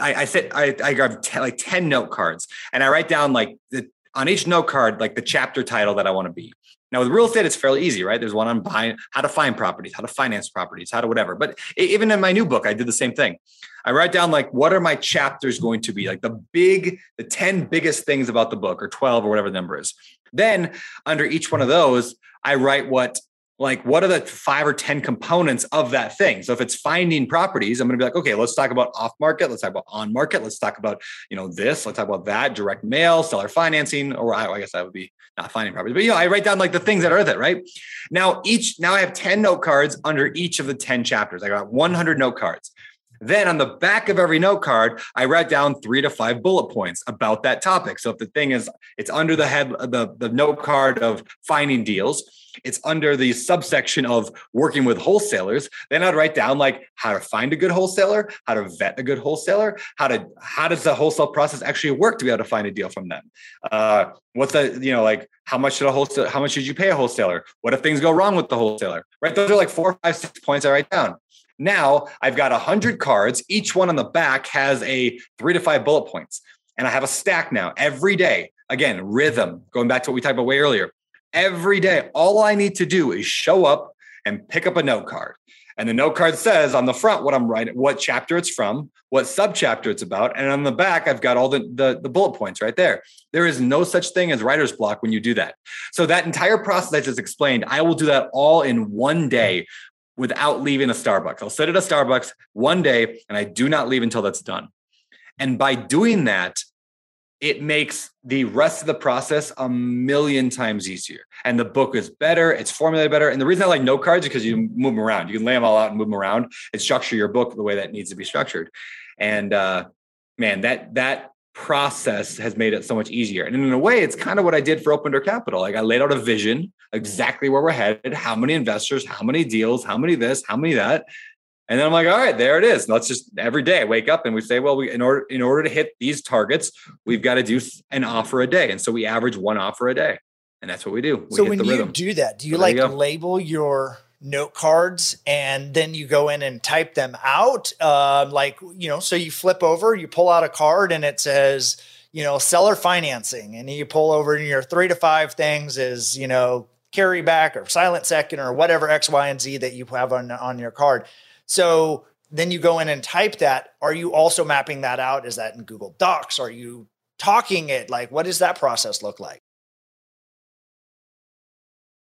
I, I sit, I, I grab t- like 10 note cards and I write down like the, on each note card, like the chapter title that I want to be. Now with real estate, it's fairly easy, right? There's one on buying, how to find properties, how to finance properties, how to whatever. But even in my new book, I did the same thing. I write down like what are my chapters going to be, like the big, the 10 biggest things about the book, or 12 or whatever the number is. Then under each one of those, I write what like what are the five or 10 components of that thing so if it's finding properties i'm going to be like okay let's talk about off market let's talk about on market let's talk about you know this let's talk about that direct mail seller financing or i, I guess that would be not finding properties but you know i write down like the things that are it right? Now each now i have 10 note cards under each of the 10 chapters. I got 100 note cards. Then on the back of every note card, I write down three to five bullet points about that topic. So if the thing is, it's under the head, the, the note card of finding deals, it's under the subsection of working with wholesalers. Then I'd write down like how to find a good wholesaler, how to vet a good wholesaler, how to how does the wholesale process actually work to be able to find a deal from them. Uh, what's the you know like how much should a wholesale how much should you pay a wholesaler? What if things go wrong with the wholesaler? Right, those are like four, five, six points I write down. Now I've got a hundred cards. Each one on the back has a three to five bullet points, and I have a stack now every day. Again, rhythm. Going back to what we talked about way earlier every day. All I need to do is show up and pick up a note card. And the note card says on the front what I'm writing, what chapter it's from, what subchapter it's about. And on the back, I've got all the, the, the, bullet points right there. There is no such thing as writer's block when you do that. So that entire process I just explained, I will do that all in one day without leaving a Starbucks. I'll sit at a Starbucks one day and I do not leave until that's done. And by doing that, it makes the rest of the process a million times easier. And the book is better, it's formulated better. And the reason I like note cards is because you move them around. You can lay them all out and move them around and structure your book the way that needs to be structured. And uh, man, that that process has made it so much easier. And in a way, it's kind of what I did for Open Door Capital. Like I laid out a vision, exactly where we're headed, how many investors, how many deals, how many this, how many that. And then I'm like, all right, there it is. Let's just every day wake up and we say, well, we in order in order to hit these targets, we've got to do an offer a day. And so we average one offer a day. And that's what we do. We so when you rhythm. do that, do you so like you label your note cards and then you go in and type them out uh, like you know so you flip over you pull out a card and it says you know seller financing and you pull over and your three to five things is you know carry back or silent second or whatever x y and z that you have on on your card so then you go in and type that are you also mapping that out is that in google docs are you talking it like what does that process look like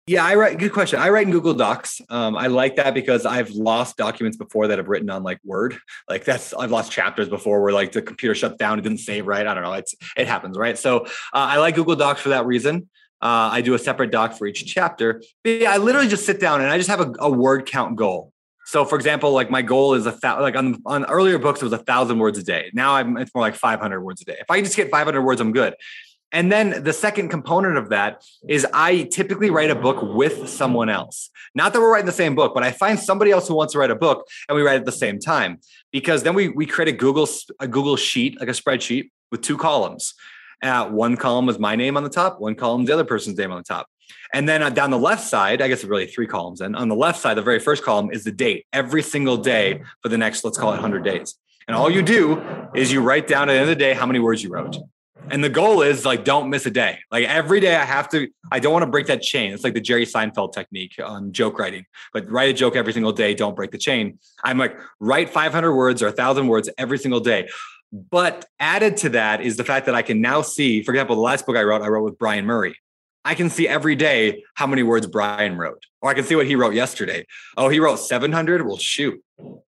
yeah, I write. Good question. I write in Google Docs. Um, I like that because I've lost documents before that I've written on like Word. *laughs* Like that's I've lost chapters before where like the computer shut down, it didn't save right. I don't know. It's it happens, right? So uh, I like Google Docs for that reason. Uh, I do a separate doc for each chapter. But yeah, I literally just sit down and I just have a, a word count goal. So, for example, like my goal is a thousand. Like on on earlier books, it was a thousand words a day. Now I'm it's more like 500 words a day. If I just get 500 words, I'm good. And then the second component of that is I typically write a book with someone else. Not that we're writing the same book, but I find somebody else who wants to write a book and we write at the same time because then we, we create a Google, a Google sheet, like a spreadsheet with two columns. Uh, one column is my name on the top, one column is the other person's name on the top. And then uh, down the left side, I guess really three columns. And on the left side, the very first column is the date every single day for the next, let's call it 100 days. And all you do is you write down at the end of the day how many words you wrote. And the goal is like, don't miss a day. Like every day I have to, I don't want to break that chain. It's like the Jerry Seinfeld technique on joke writing, but write a joke every single day. Don't break the chain. I'm like, write 500 words or a thousand words every single day. But added to that is the fact that I can now see, for example, the last book I wrote, I wrote with Brian Murray. I can see every day how many words Brian wrote, or I can see what he wrote yesterday. Oh, he wrote 700. Well, shoot,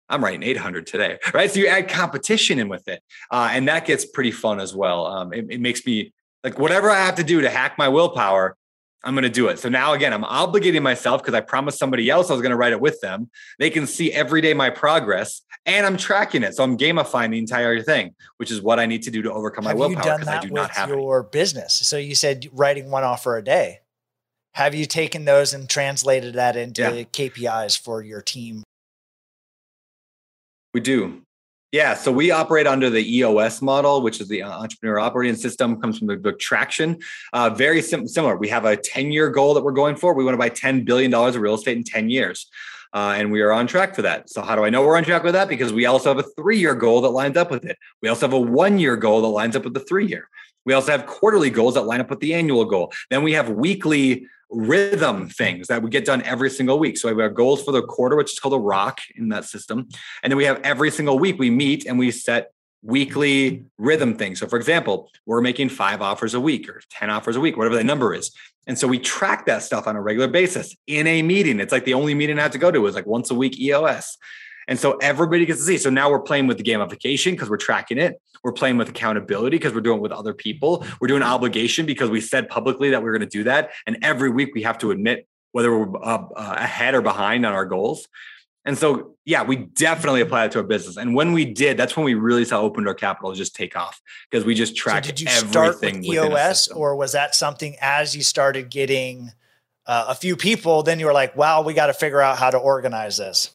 I'm writing 800 today, right? So you add competition in with it, uh, and that gets pretty fun as well. Um, it, it, makes me like whatever I have to do to hack my willpower, I'm going to do it. So now again, I'm obligating myself because I promised somebody else I was going to write it with them. They can see every day my progress, and I'm tracking it. So I'm gamifying the entire thing, which is what I need to do to overcome have my willpower because I do not have your business. So you said writing one offer a day. Have you taken those and translated that into yeah. KPIs for your team we do. Yeah, so we operate under the EOS model, which is the uh, entrepreneur operating system, comes from the book Traction. Uh, very sim- similar. We have a 10 year goal that we're going for. We want to buy $10 billion of real estate in 10 years. Uh, and we are on track for that. So, how do I know we're on track with that? Because we also have a three year goal that lines up with it. We also have a one year goal that lines up with the three year. We also have quarterly goals that line up with the annual goal. Then we have weekly rhythm things that we get done every single week. So we have goals for the quarter, which is called a rock in that system. And then we have every single week we meet and we set weekly rhythm things. So for example, we're making five offers a week or 10 offers a week, whatever the number is. And so we track that stuff on a regular basis in a meeting. It's like the only meeting I have to go to is like once a week EOS. And so everybody gets to see. So now we're playing with the gamification because we're tracking it. We're playing with accountability because we're doing it with other people. We're doing obligation because we said publicly that we are going to do that. And every week we have to admit whether we're uh, uh, ahead or behind on our goals. And so, yeah, we definitely apply it to our business. And when we did, that's when we really saw Open door Capital just take off because we just tracked so did you everything. Start with EOS, or was that something as you started getting uh, a few people, then you were like, wow, we got to figure out how to organize this?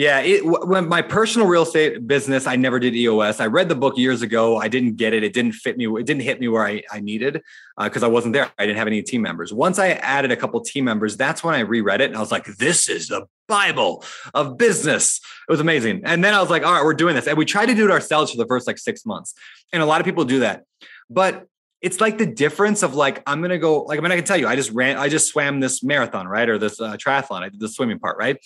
Yeah, it, when my personal real estate business, I never did EOS. I read the book years ago. I didn't get it. It didn't fit me. It didn't hit me where I, I needed because uh, I wasn't there. I didn't have any team members. Once I added a couple team members, that's when I reread it and I was like, "This is the Bible of business." It was amazing. And then I was like, "All right, we're doing this." And we tried to do it ourselves for the first like six months. And a lot of people do that, but it's like the difference of like I'm gonna go like I mean I can tell you I just ran I just swam this marathon right or this uh, triathlon I did the swimming part right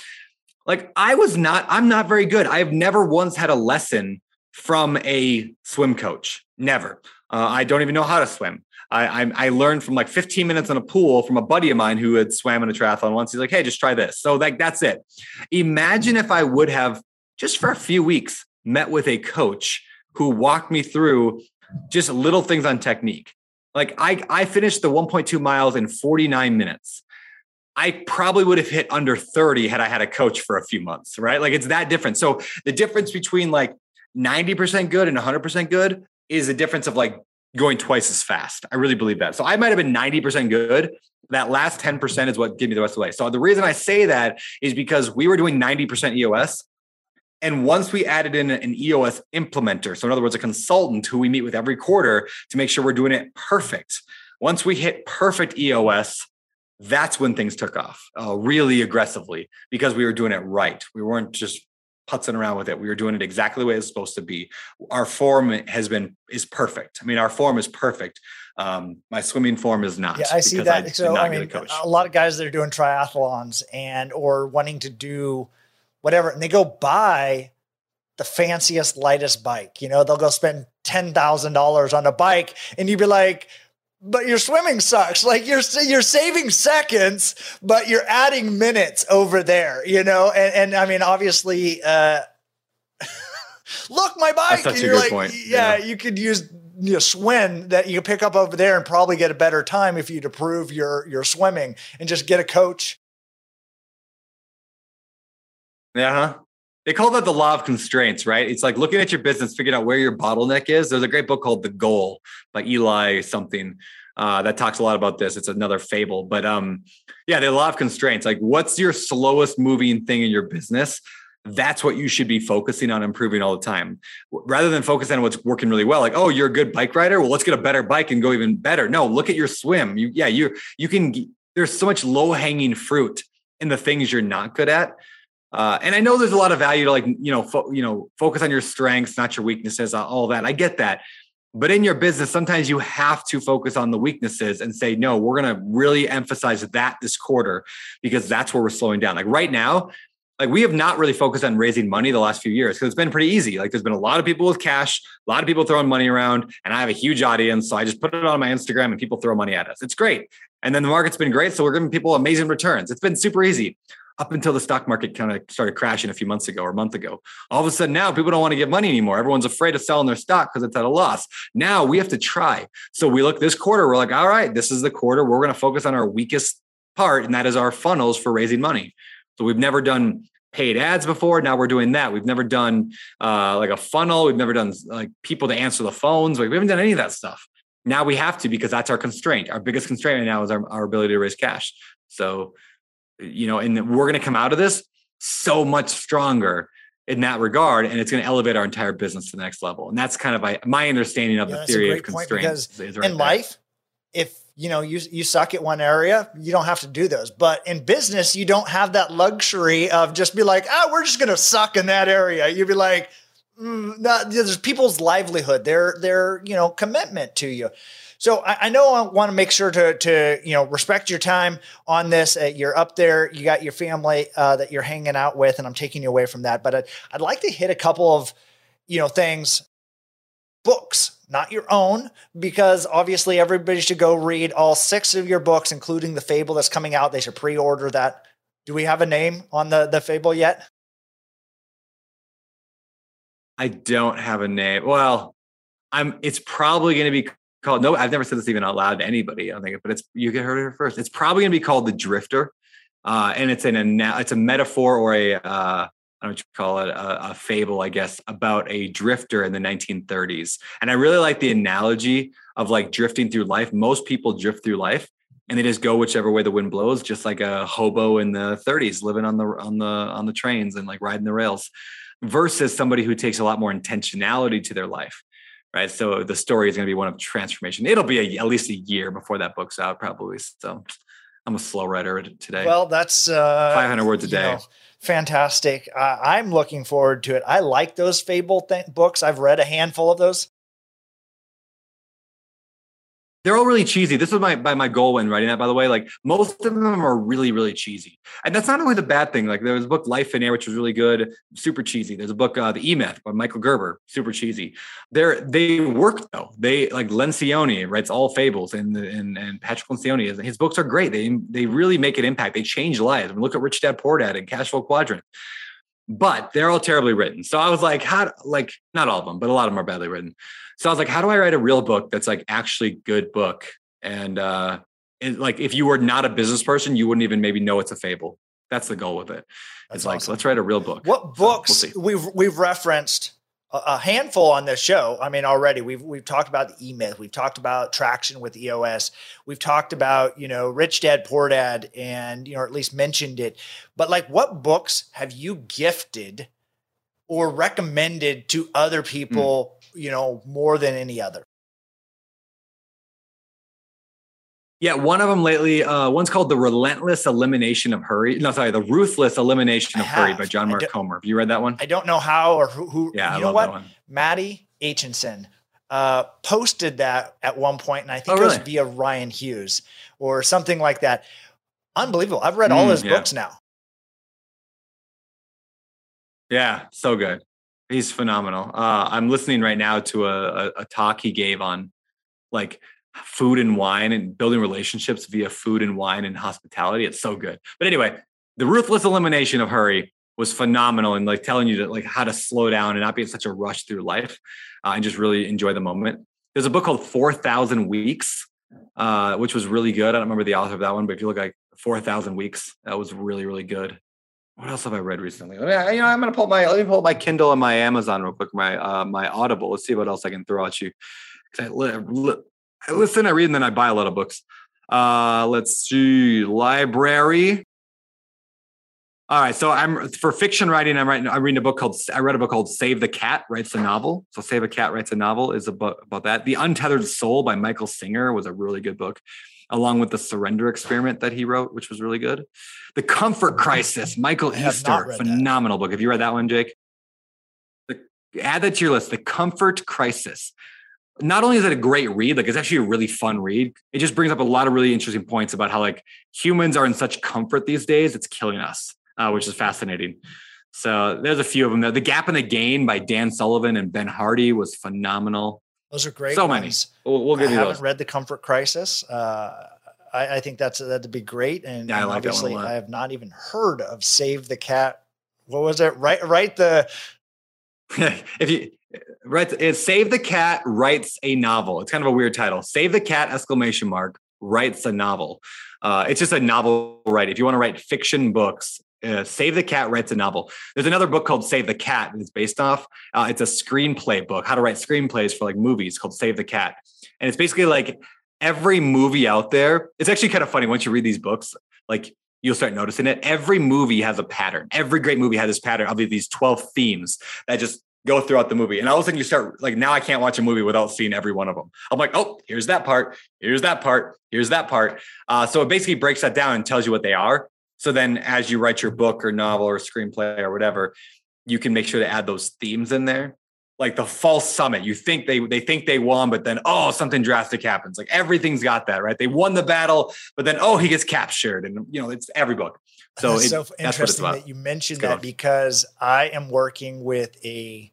like I was not, I'm not very good. I've never once had a lesson from a swim coach. Never. Uh, I don't even know how to swim. I, I, I learned from like 15 minutes in a pool from a buddy of mine who had swam in a triathlon once. He's like, "Hey, just try this." So like that's it. Imagine if I would have just for a few weeks met with a coach who walked me through just little things on technique. Like I I finished the 1.2 miles in 49 minutes. I probably would have hit under 30 had I had a coach for a few months, right? Like it's that different. So the difference between like 90% good and 100% good is a difference of like going twice as fast. I really believe that. So I might have been 90% good. That last 10% is what gave me the rest of the way. So the reason I say that is because we were doing 90% EOS. And once we added in an EOS implementer, so in other words, a consultant who we meet with every quarter to make sure we're doing it perfect. Once we hit perfect EOS, that's when things took off uh, really aggressively because we were doing it right. We weren't just putzing around with it. We were doing it exactly the way it's supposed to be. Our form has been is perfect. I mean, our form is perfect. Um, my swimming form is not. Yeah, I see that. I so I mean, a, a lot of guys that are doing triathlons and or wanting to do whatever, and they go buy the fanciest, lightest bike. You know, they'll go spend ten thousand dollars on a bike, and you'd be like, but your swimming sucks. Like you're you're saving seconds, but you're adding minutes over there, you know. And, and I mean, obviously, uh, *laughs* look, my bike. and you're like, point. Yeah, yeah, you could use you know, swim that you pick up over there and probably get a better time if you to prove your your swimming and just get a coach. Yeah. They call that the law of constraints, right? It's like looking at your business, figuring out where your bottleneck is. There's a great book called The Goal by Eli something uh, that talks a lot about this. It's another fable, but um, yeah, the law of constraints. Like, what's your slowest moving thing in your business? That's what you should be focusing on improving all the time, rather than focus on what's working really well. Like, oh, you're a good bike rider. Well, let's get a better bike and go even better. No, look at your swim. You, yeah, you you can. There's so much low hanging fruit in the things you're not good at uh, and I know there's a lot of value to like you know fo- you know focus on your strengths, not your weaknesses, uh, all that. I get that, but in your business, sometimes you have to focus on the weaknesses and say, no, we're going to really emphasize that this quarter because that's where we're slowing down. Like right now, like we have not really focused on raising money the last few years because it's been pretty easy. Like there's been a lot of people with cash, a lot of people throwing money around, and I have a huge audience. So I just put it on my Instagram and people throw money at us. It's great. And then the market's been great. So we're giving people amazing returns. It's been super easy up until the stock market kind of started crashing a few months ago or a month ago. All of a sudden now people don't want to give money anymore. Everyone's afraid of selling their stock because it's at a loss. Now we have to try. So we look this quarter, we're like, all right, this is the quarter. We're going to focus on our weakest part, and that is our funnels for raising money. So we've never done paid ads before. Now we're doing that. We've never done uh, like a funnel. We've never done like people to answer the phones. Like we haven't done any of that stuff. Now we have to because that's our constraint. Our biggest constraint right now is our, our ability to raise cash. So you know, and we're going to come out of this so much stronger in that regard, and it's going to elevate our entire business to the next level. And that's kind of my, my understanding of yeah, the theory of constraints. Right in there. life, if you know you you suck at one area, you don't have to do those. But in business, you don't have that luxury of just be like, oh, we're just going to suck in that area. You'd be like, mm, there's people's livelihood, their their you know commitment to you. So I, I, know I want to make sure to to you know respect your time on this. Uh, you're up there, you got your family uh, that you're hanging out with, and I'm taking you away from that. But I'd, I'd like to hit a couple of you know things, books, not your own, because obviously everybody should go read all six of your books, including the Fable that's coming out. They should pre-order that. Do we have a name on the the Fable yet? I don't have a name. Well, I'm. It's probably going to be called no i've never said this even out loud to anybody i don't think but it's you get heard it first it's probably going to be called the drifter uh, and it's an it's a metaphor or a uh, I don't know what you call it, a, a, fable, I guess, about a drifter in the 1930s. And I really like the analogy of like drifting through life. Most people drift through life and they just go whichever way the wind blows, just like a hobo in the 30s living on the on the on the trains and like riding the rails, versus somebody who takes a lot more intentionality to their life right? So the story is going to be one of transformation. It'll be a, at least a year before that book's out, probably. So I'm a slow writer today. Well, that's uh, 500 words a day. Know, fantastic. Uh, I'm looking forward to it. I like those fable th- books. I've read a handful of those they're all really cheesy. This was my by my goal when writing that, by the way. Like most of them are really, really cheesy. And that's not only the bad thing. Like there was a book Life in Air, which was really good, super cheesy. There's a book uh, The E Myth by Michael Gerber, super cheesy. They're they work though. They like Lencioni writes all fables and and and Patrick Lencioni, is his books are great. They they really make an impact. They change lives. I mean, look at Rich Dad Poor Dad and Cash Flow Quadrant but they're all terribly written. So I was like, how, like, not all of them, but a lot of them are badly written. So I was like, how do I write a real book that's like actually good book? And, uh, and like, if you were not a business person, you wouldn't even maybe know it's a fable. That's the goal with it. That's it's awesome. like, let's write a real book. What books so we'll we've, we've referenced a handful on this show. I mean, already we've we've talked about the E Myth, we've talked about traction with EOS, we've talked about you know Rich Dad Poor Dad, and you know or at least mentioned it. But like, what books have you gifted or recommended to other hmm. people? You know, more than any other. Yeah, one of them lately. Uh, one's called "The Relentless Elimination of Hurry." No, sorry, "The Ruthless Elimination of Hurry" by John Mark Comer. Have you read that one? I don't know how or who. who yeah, you I know love what? that one. Maddie Aitchison uh, posted that at one point, and I think Oh, it was via Ryan Hughes or something like that. Unbelievable! I've read all Mm, his yeah. books now. Yeah, so good. He's phenomenal. Uh, I'm listening right now to a, a, a talk he gave on like food and wine and building relationships via food and wine and hospitality. It's so good. But anyway, the ruthless elimination of hurry was phenomenal and like telling you to like how to slow down and not be in such a rush through life uh, and just really enjoy the moment. There's a book called 4,000 Weeks, uh, which was really good. I don't remember the author of that one, but if you look like 4,000 Weeks, that was really, really good. What else have I read recently? You know, I'm gonna pull my let me pull my Kindle and my Amazon real quick, my uh, my Audible. Let's see what else I can throw at you. I, li- li- I listen, I read, and then I buy a lot of books. Uh, let's see, library. All right, so I'm for fiction writing. I'm writing. I'm reading a book called. I read a book called "Save the Cat." Writes a novel. So "Save a Cat" writes a novel is about about that. "The Untethered Soul" by Michael Singer was a really good book, along with the Surrender Experiment that he wrote, which was really good. "The Comfort *laughs* Crisis," Michael I have not Easter, read that. phenomenal book. Have you read that one, Jake? The, add that to your list. "The Comfort Crisis." Not only is it a great read, like it's actually a really fun read. It just brings up a lot of really interesting points about how like humans are in such comfort these days, it's killing us uh, which is fascinating. So there's a few of them there. The Gap and the Gain by Dan Sullivan and Ben Hardy was phenomenal. Those are great. So many. We'll, we'll I give you haven't read the Comfort Crisis. Uh, I, I think that's that'd be great. And, Yeah, I and like that one a obviously. I have not even heard of Save the Cat. What was it? Right, right. The *laughs* if you right, it's Save the Cat writes a novel. It's kind of a weird title. Save the Cat exclamation mark writes a novel. Uh, it's just a novel write. If you want to write fiction books, uh, Save the Cat writes a novel. There's another book called Save the Cat that it's based off. Uh, it's a screenplay book, how to write screenplays for like movies called Save the Cat. And it's basically like every movie out there. It's actually kind of funny once you read these books, like you'll start noticing it. Every movie has a pattern. Every great movie has this pattern of these 12 themes that just go throughout the movie. And all of a sudden you start like, now I can't watch a movie without seeing every one of them. I'm like, oh, here's that part. Here's that part. Here's that part. Uh, so it basically breaks that down and tells you what they are. So then as you write your book or novel or screenplay or whatever, you can make sure to add those themes in there. Like the false summit, you think they they think they won, but then oh something drastic happens. Like everything's got that right. They won the battle, but then oh he gets captured, and you know it's every book. So, that's it, so it's interesting that you mentioned that because I am working with a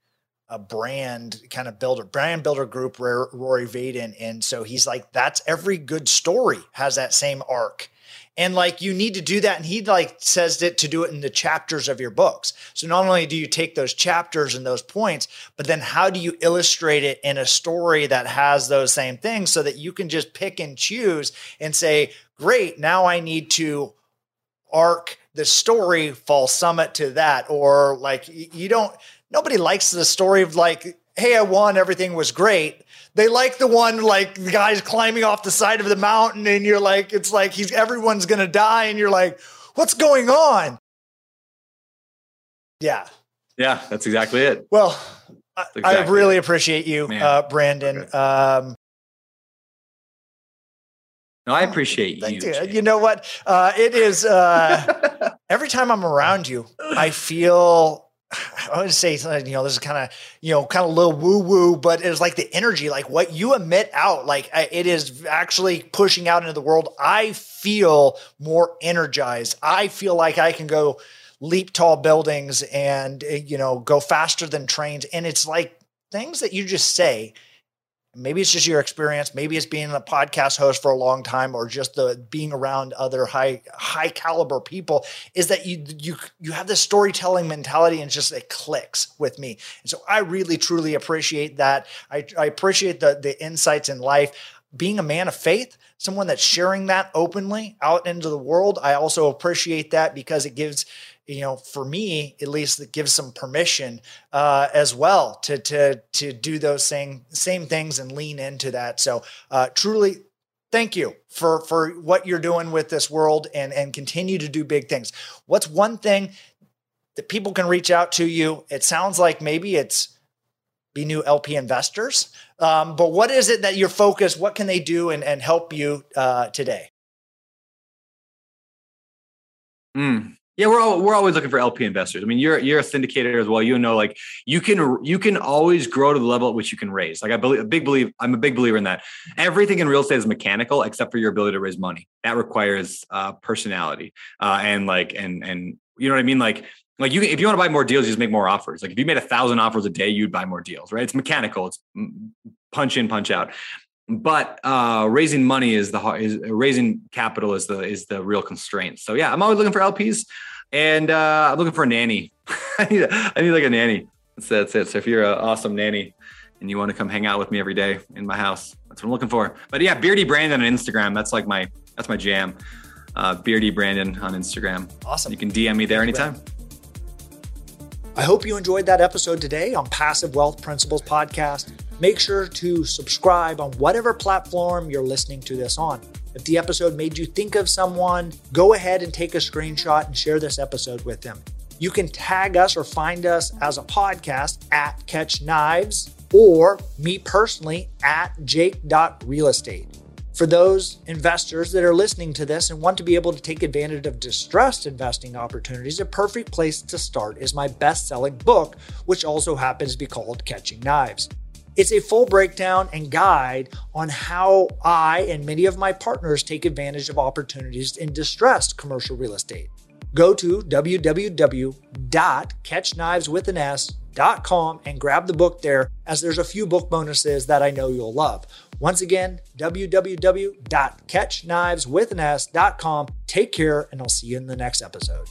a brand kind of builder, brand builder group, Rory Vaden, and so he's like, that's every good story has that same arc. And like you need to do that. And he like says that to do it in the chapters of your books. So not only do you take those chapters and those points, but then how do you illustrate it in a story that has those same things so that you can just pick and choose and say, great, now I need to arc the story fall summit to that. Or like you don't nobody likes the story of like, hey, I won, everything was great. They like the one like the guy's climbing off the side of the mountain, and you're like, it's like he's everyone's gonna die, and you're like, what's going on? Yeah. Yeah, that's exactly it. Well, I, I really it. appreciate you, uh, Brandon. Um, No, I appreciate you. thank you. You know what? Uh, it is uh, *laughs* every time I'm around you, I feel. I would say, you know, this is kind of, you know, kind of little woo woo, but it's like the energy, like what you emit out, like it is actually pushing out into the world. I feel more energized. I feel like I can go leap tall buildings and, uh, you know, go faster than trains. And it's like things that you just say maybe it's just your experience maybe it's being a podcast host for a long time or just the being around other high high caliber people is that you you you have this storytelling mentality and just it clicks with me. And so i really truly appreciate that. I, I appreciate the the insights in life. Being a man of faith someone that's sharing that openly out into the world i also appreciate that because it gives you know for me at least it gives some permission uh, as well to to to do those same same things and lean into that so uh, truly thank you for for what you're doing with this world and and continue to do big things what's one thing that people can reach out to you it sounds like maybe it's be new LP investors. Um, but what is it that you're focused? What can they do and, and help you uh, today? Mm. Yeah, we're all, we're always looking for LP investors. I mean, you're you're a syndicator as well. You know, like you can you can always grow to the level at which you can raise. Like I believe a big believe I'm a big believer in that. Everything in real estate is mechanical except for your ability to raise money. That requires uh, personality uh, and like and and you know what I mean. Like like you if you want to buy more deals, you just make more offers. Like if you made a thousand offers a day, you'd buy more deals, right? It's mechanical. It's punch in, punch out but uh, raising money is the is raising capital is the is the real constraint. So yeah, I'm always looking for LPs, and uh, I'm looking for a nanny. *laughs* I need a, I need like a nanny. That's, that's it. So if you're an awesome nanny and you want to come hang out with me every day in my house, that's what I'm looking for. But yeah, Beardy Brandon on Instagram. That's like my that's my jam. Uh, Beardy Brandon on Instagram. Awesome. You can DM me there anytime. I hope you enjoyed that episode today on Passive Wealth Principles Podcast. Make sure to subscribe on whatever platform you're listening to this on. If the episode made you think of someone, go ahead and take a screenshot and share this episode with them. You can tag us or find us as a podcast at Catch Knives or me personally at jake.realestate. For those investors that are listening to this and want to be able to take advantage of distressed investing opportunities, a perfect place to start is my best selling book, which also happens to be called Catching Knives. It's a full breakdown and guide on how I and many of my partners take advantage of opportunities in distressed commercial real estate. Go to www.catchkniveswithanes.com and grab the book there, as there's a few book bonuses that I know you'll love. Once again, www.catchkniveswithanes.com. Take care, and I'll see you in the next episode.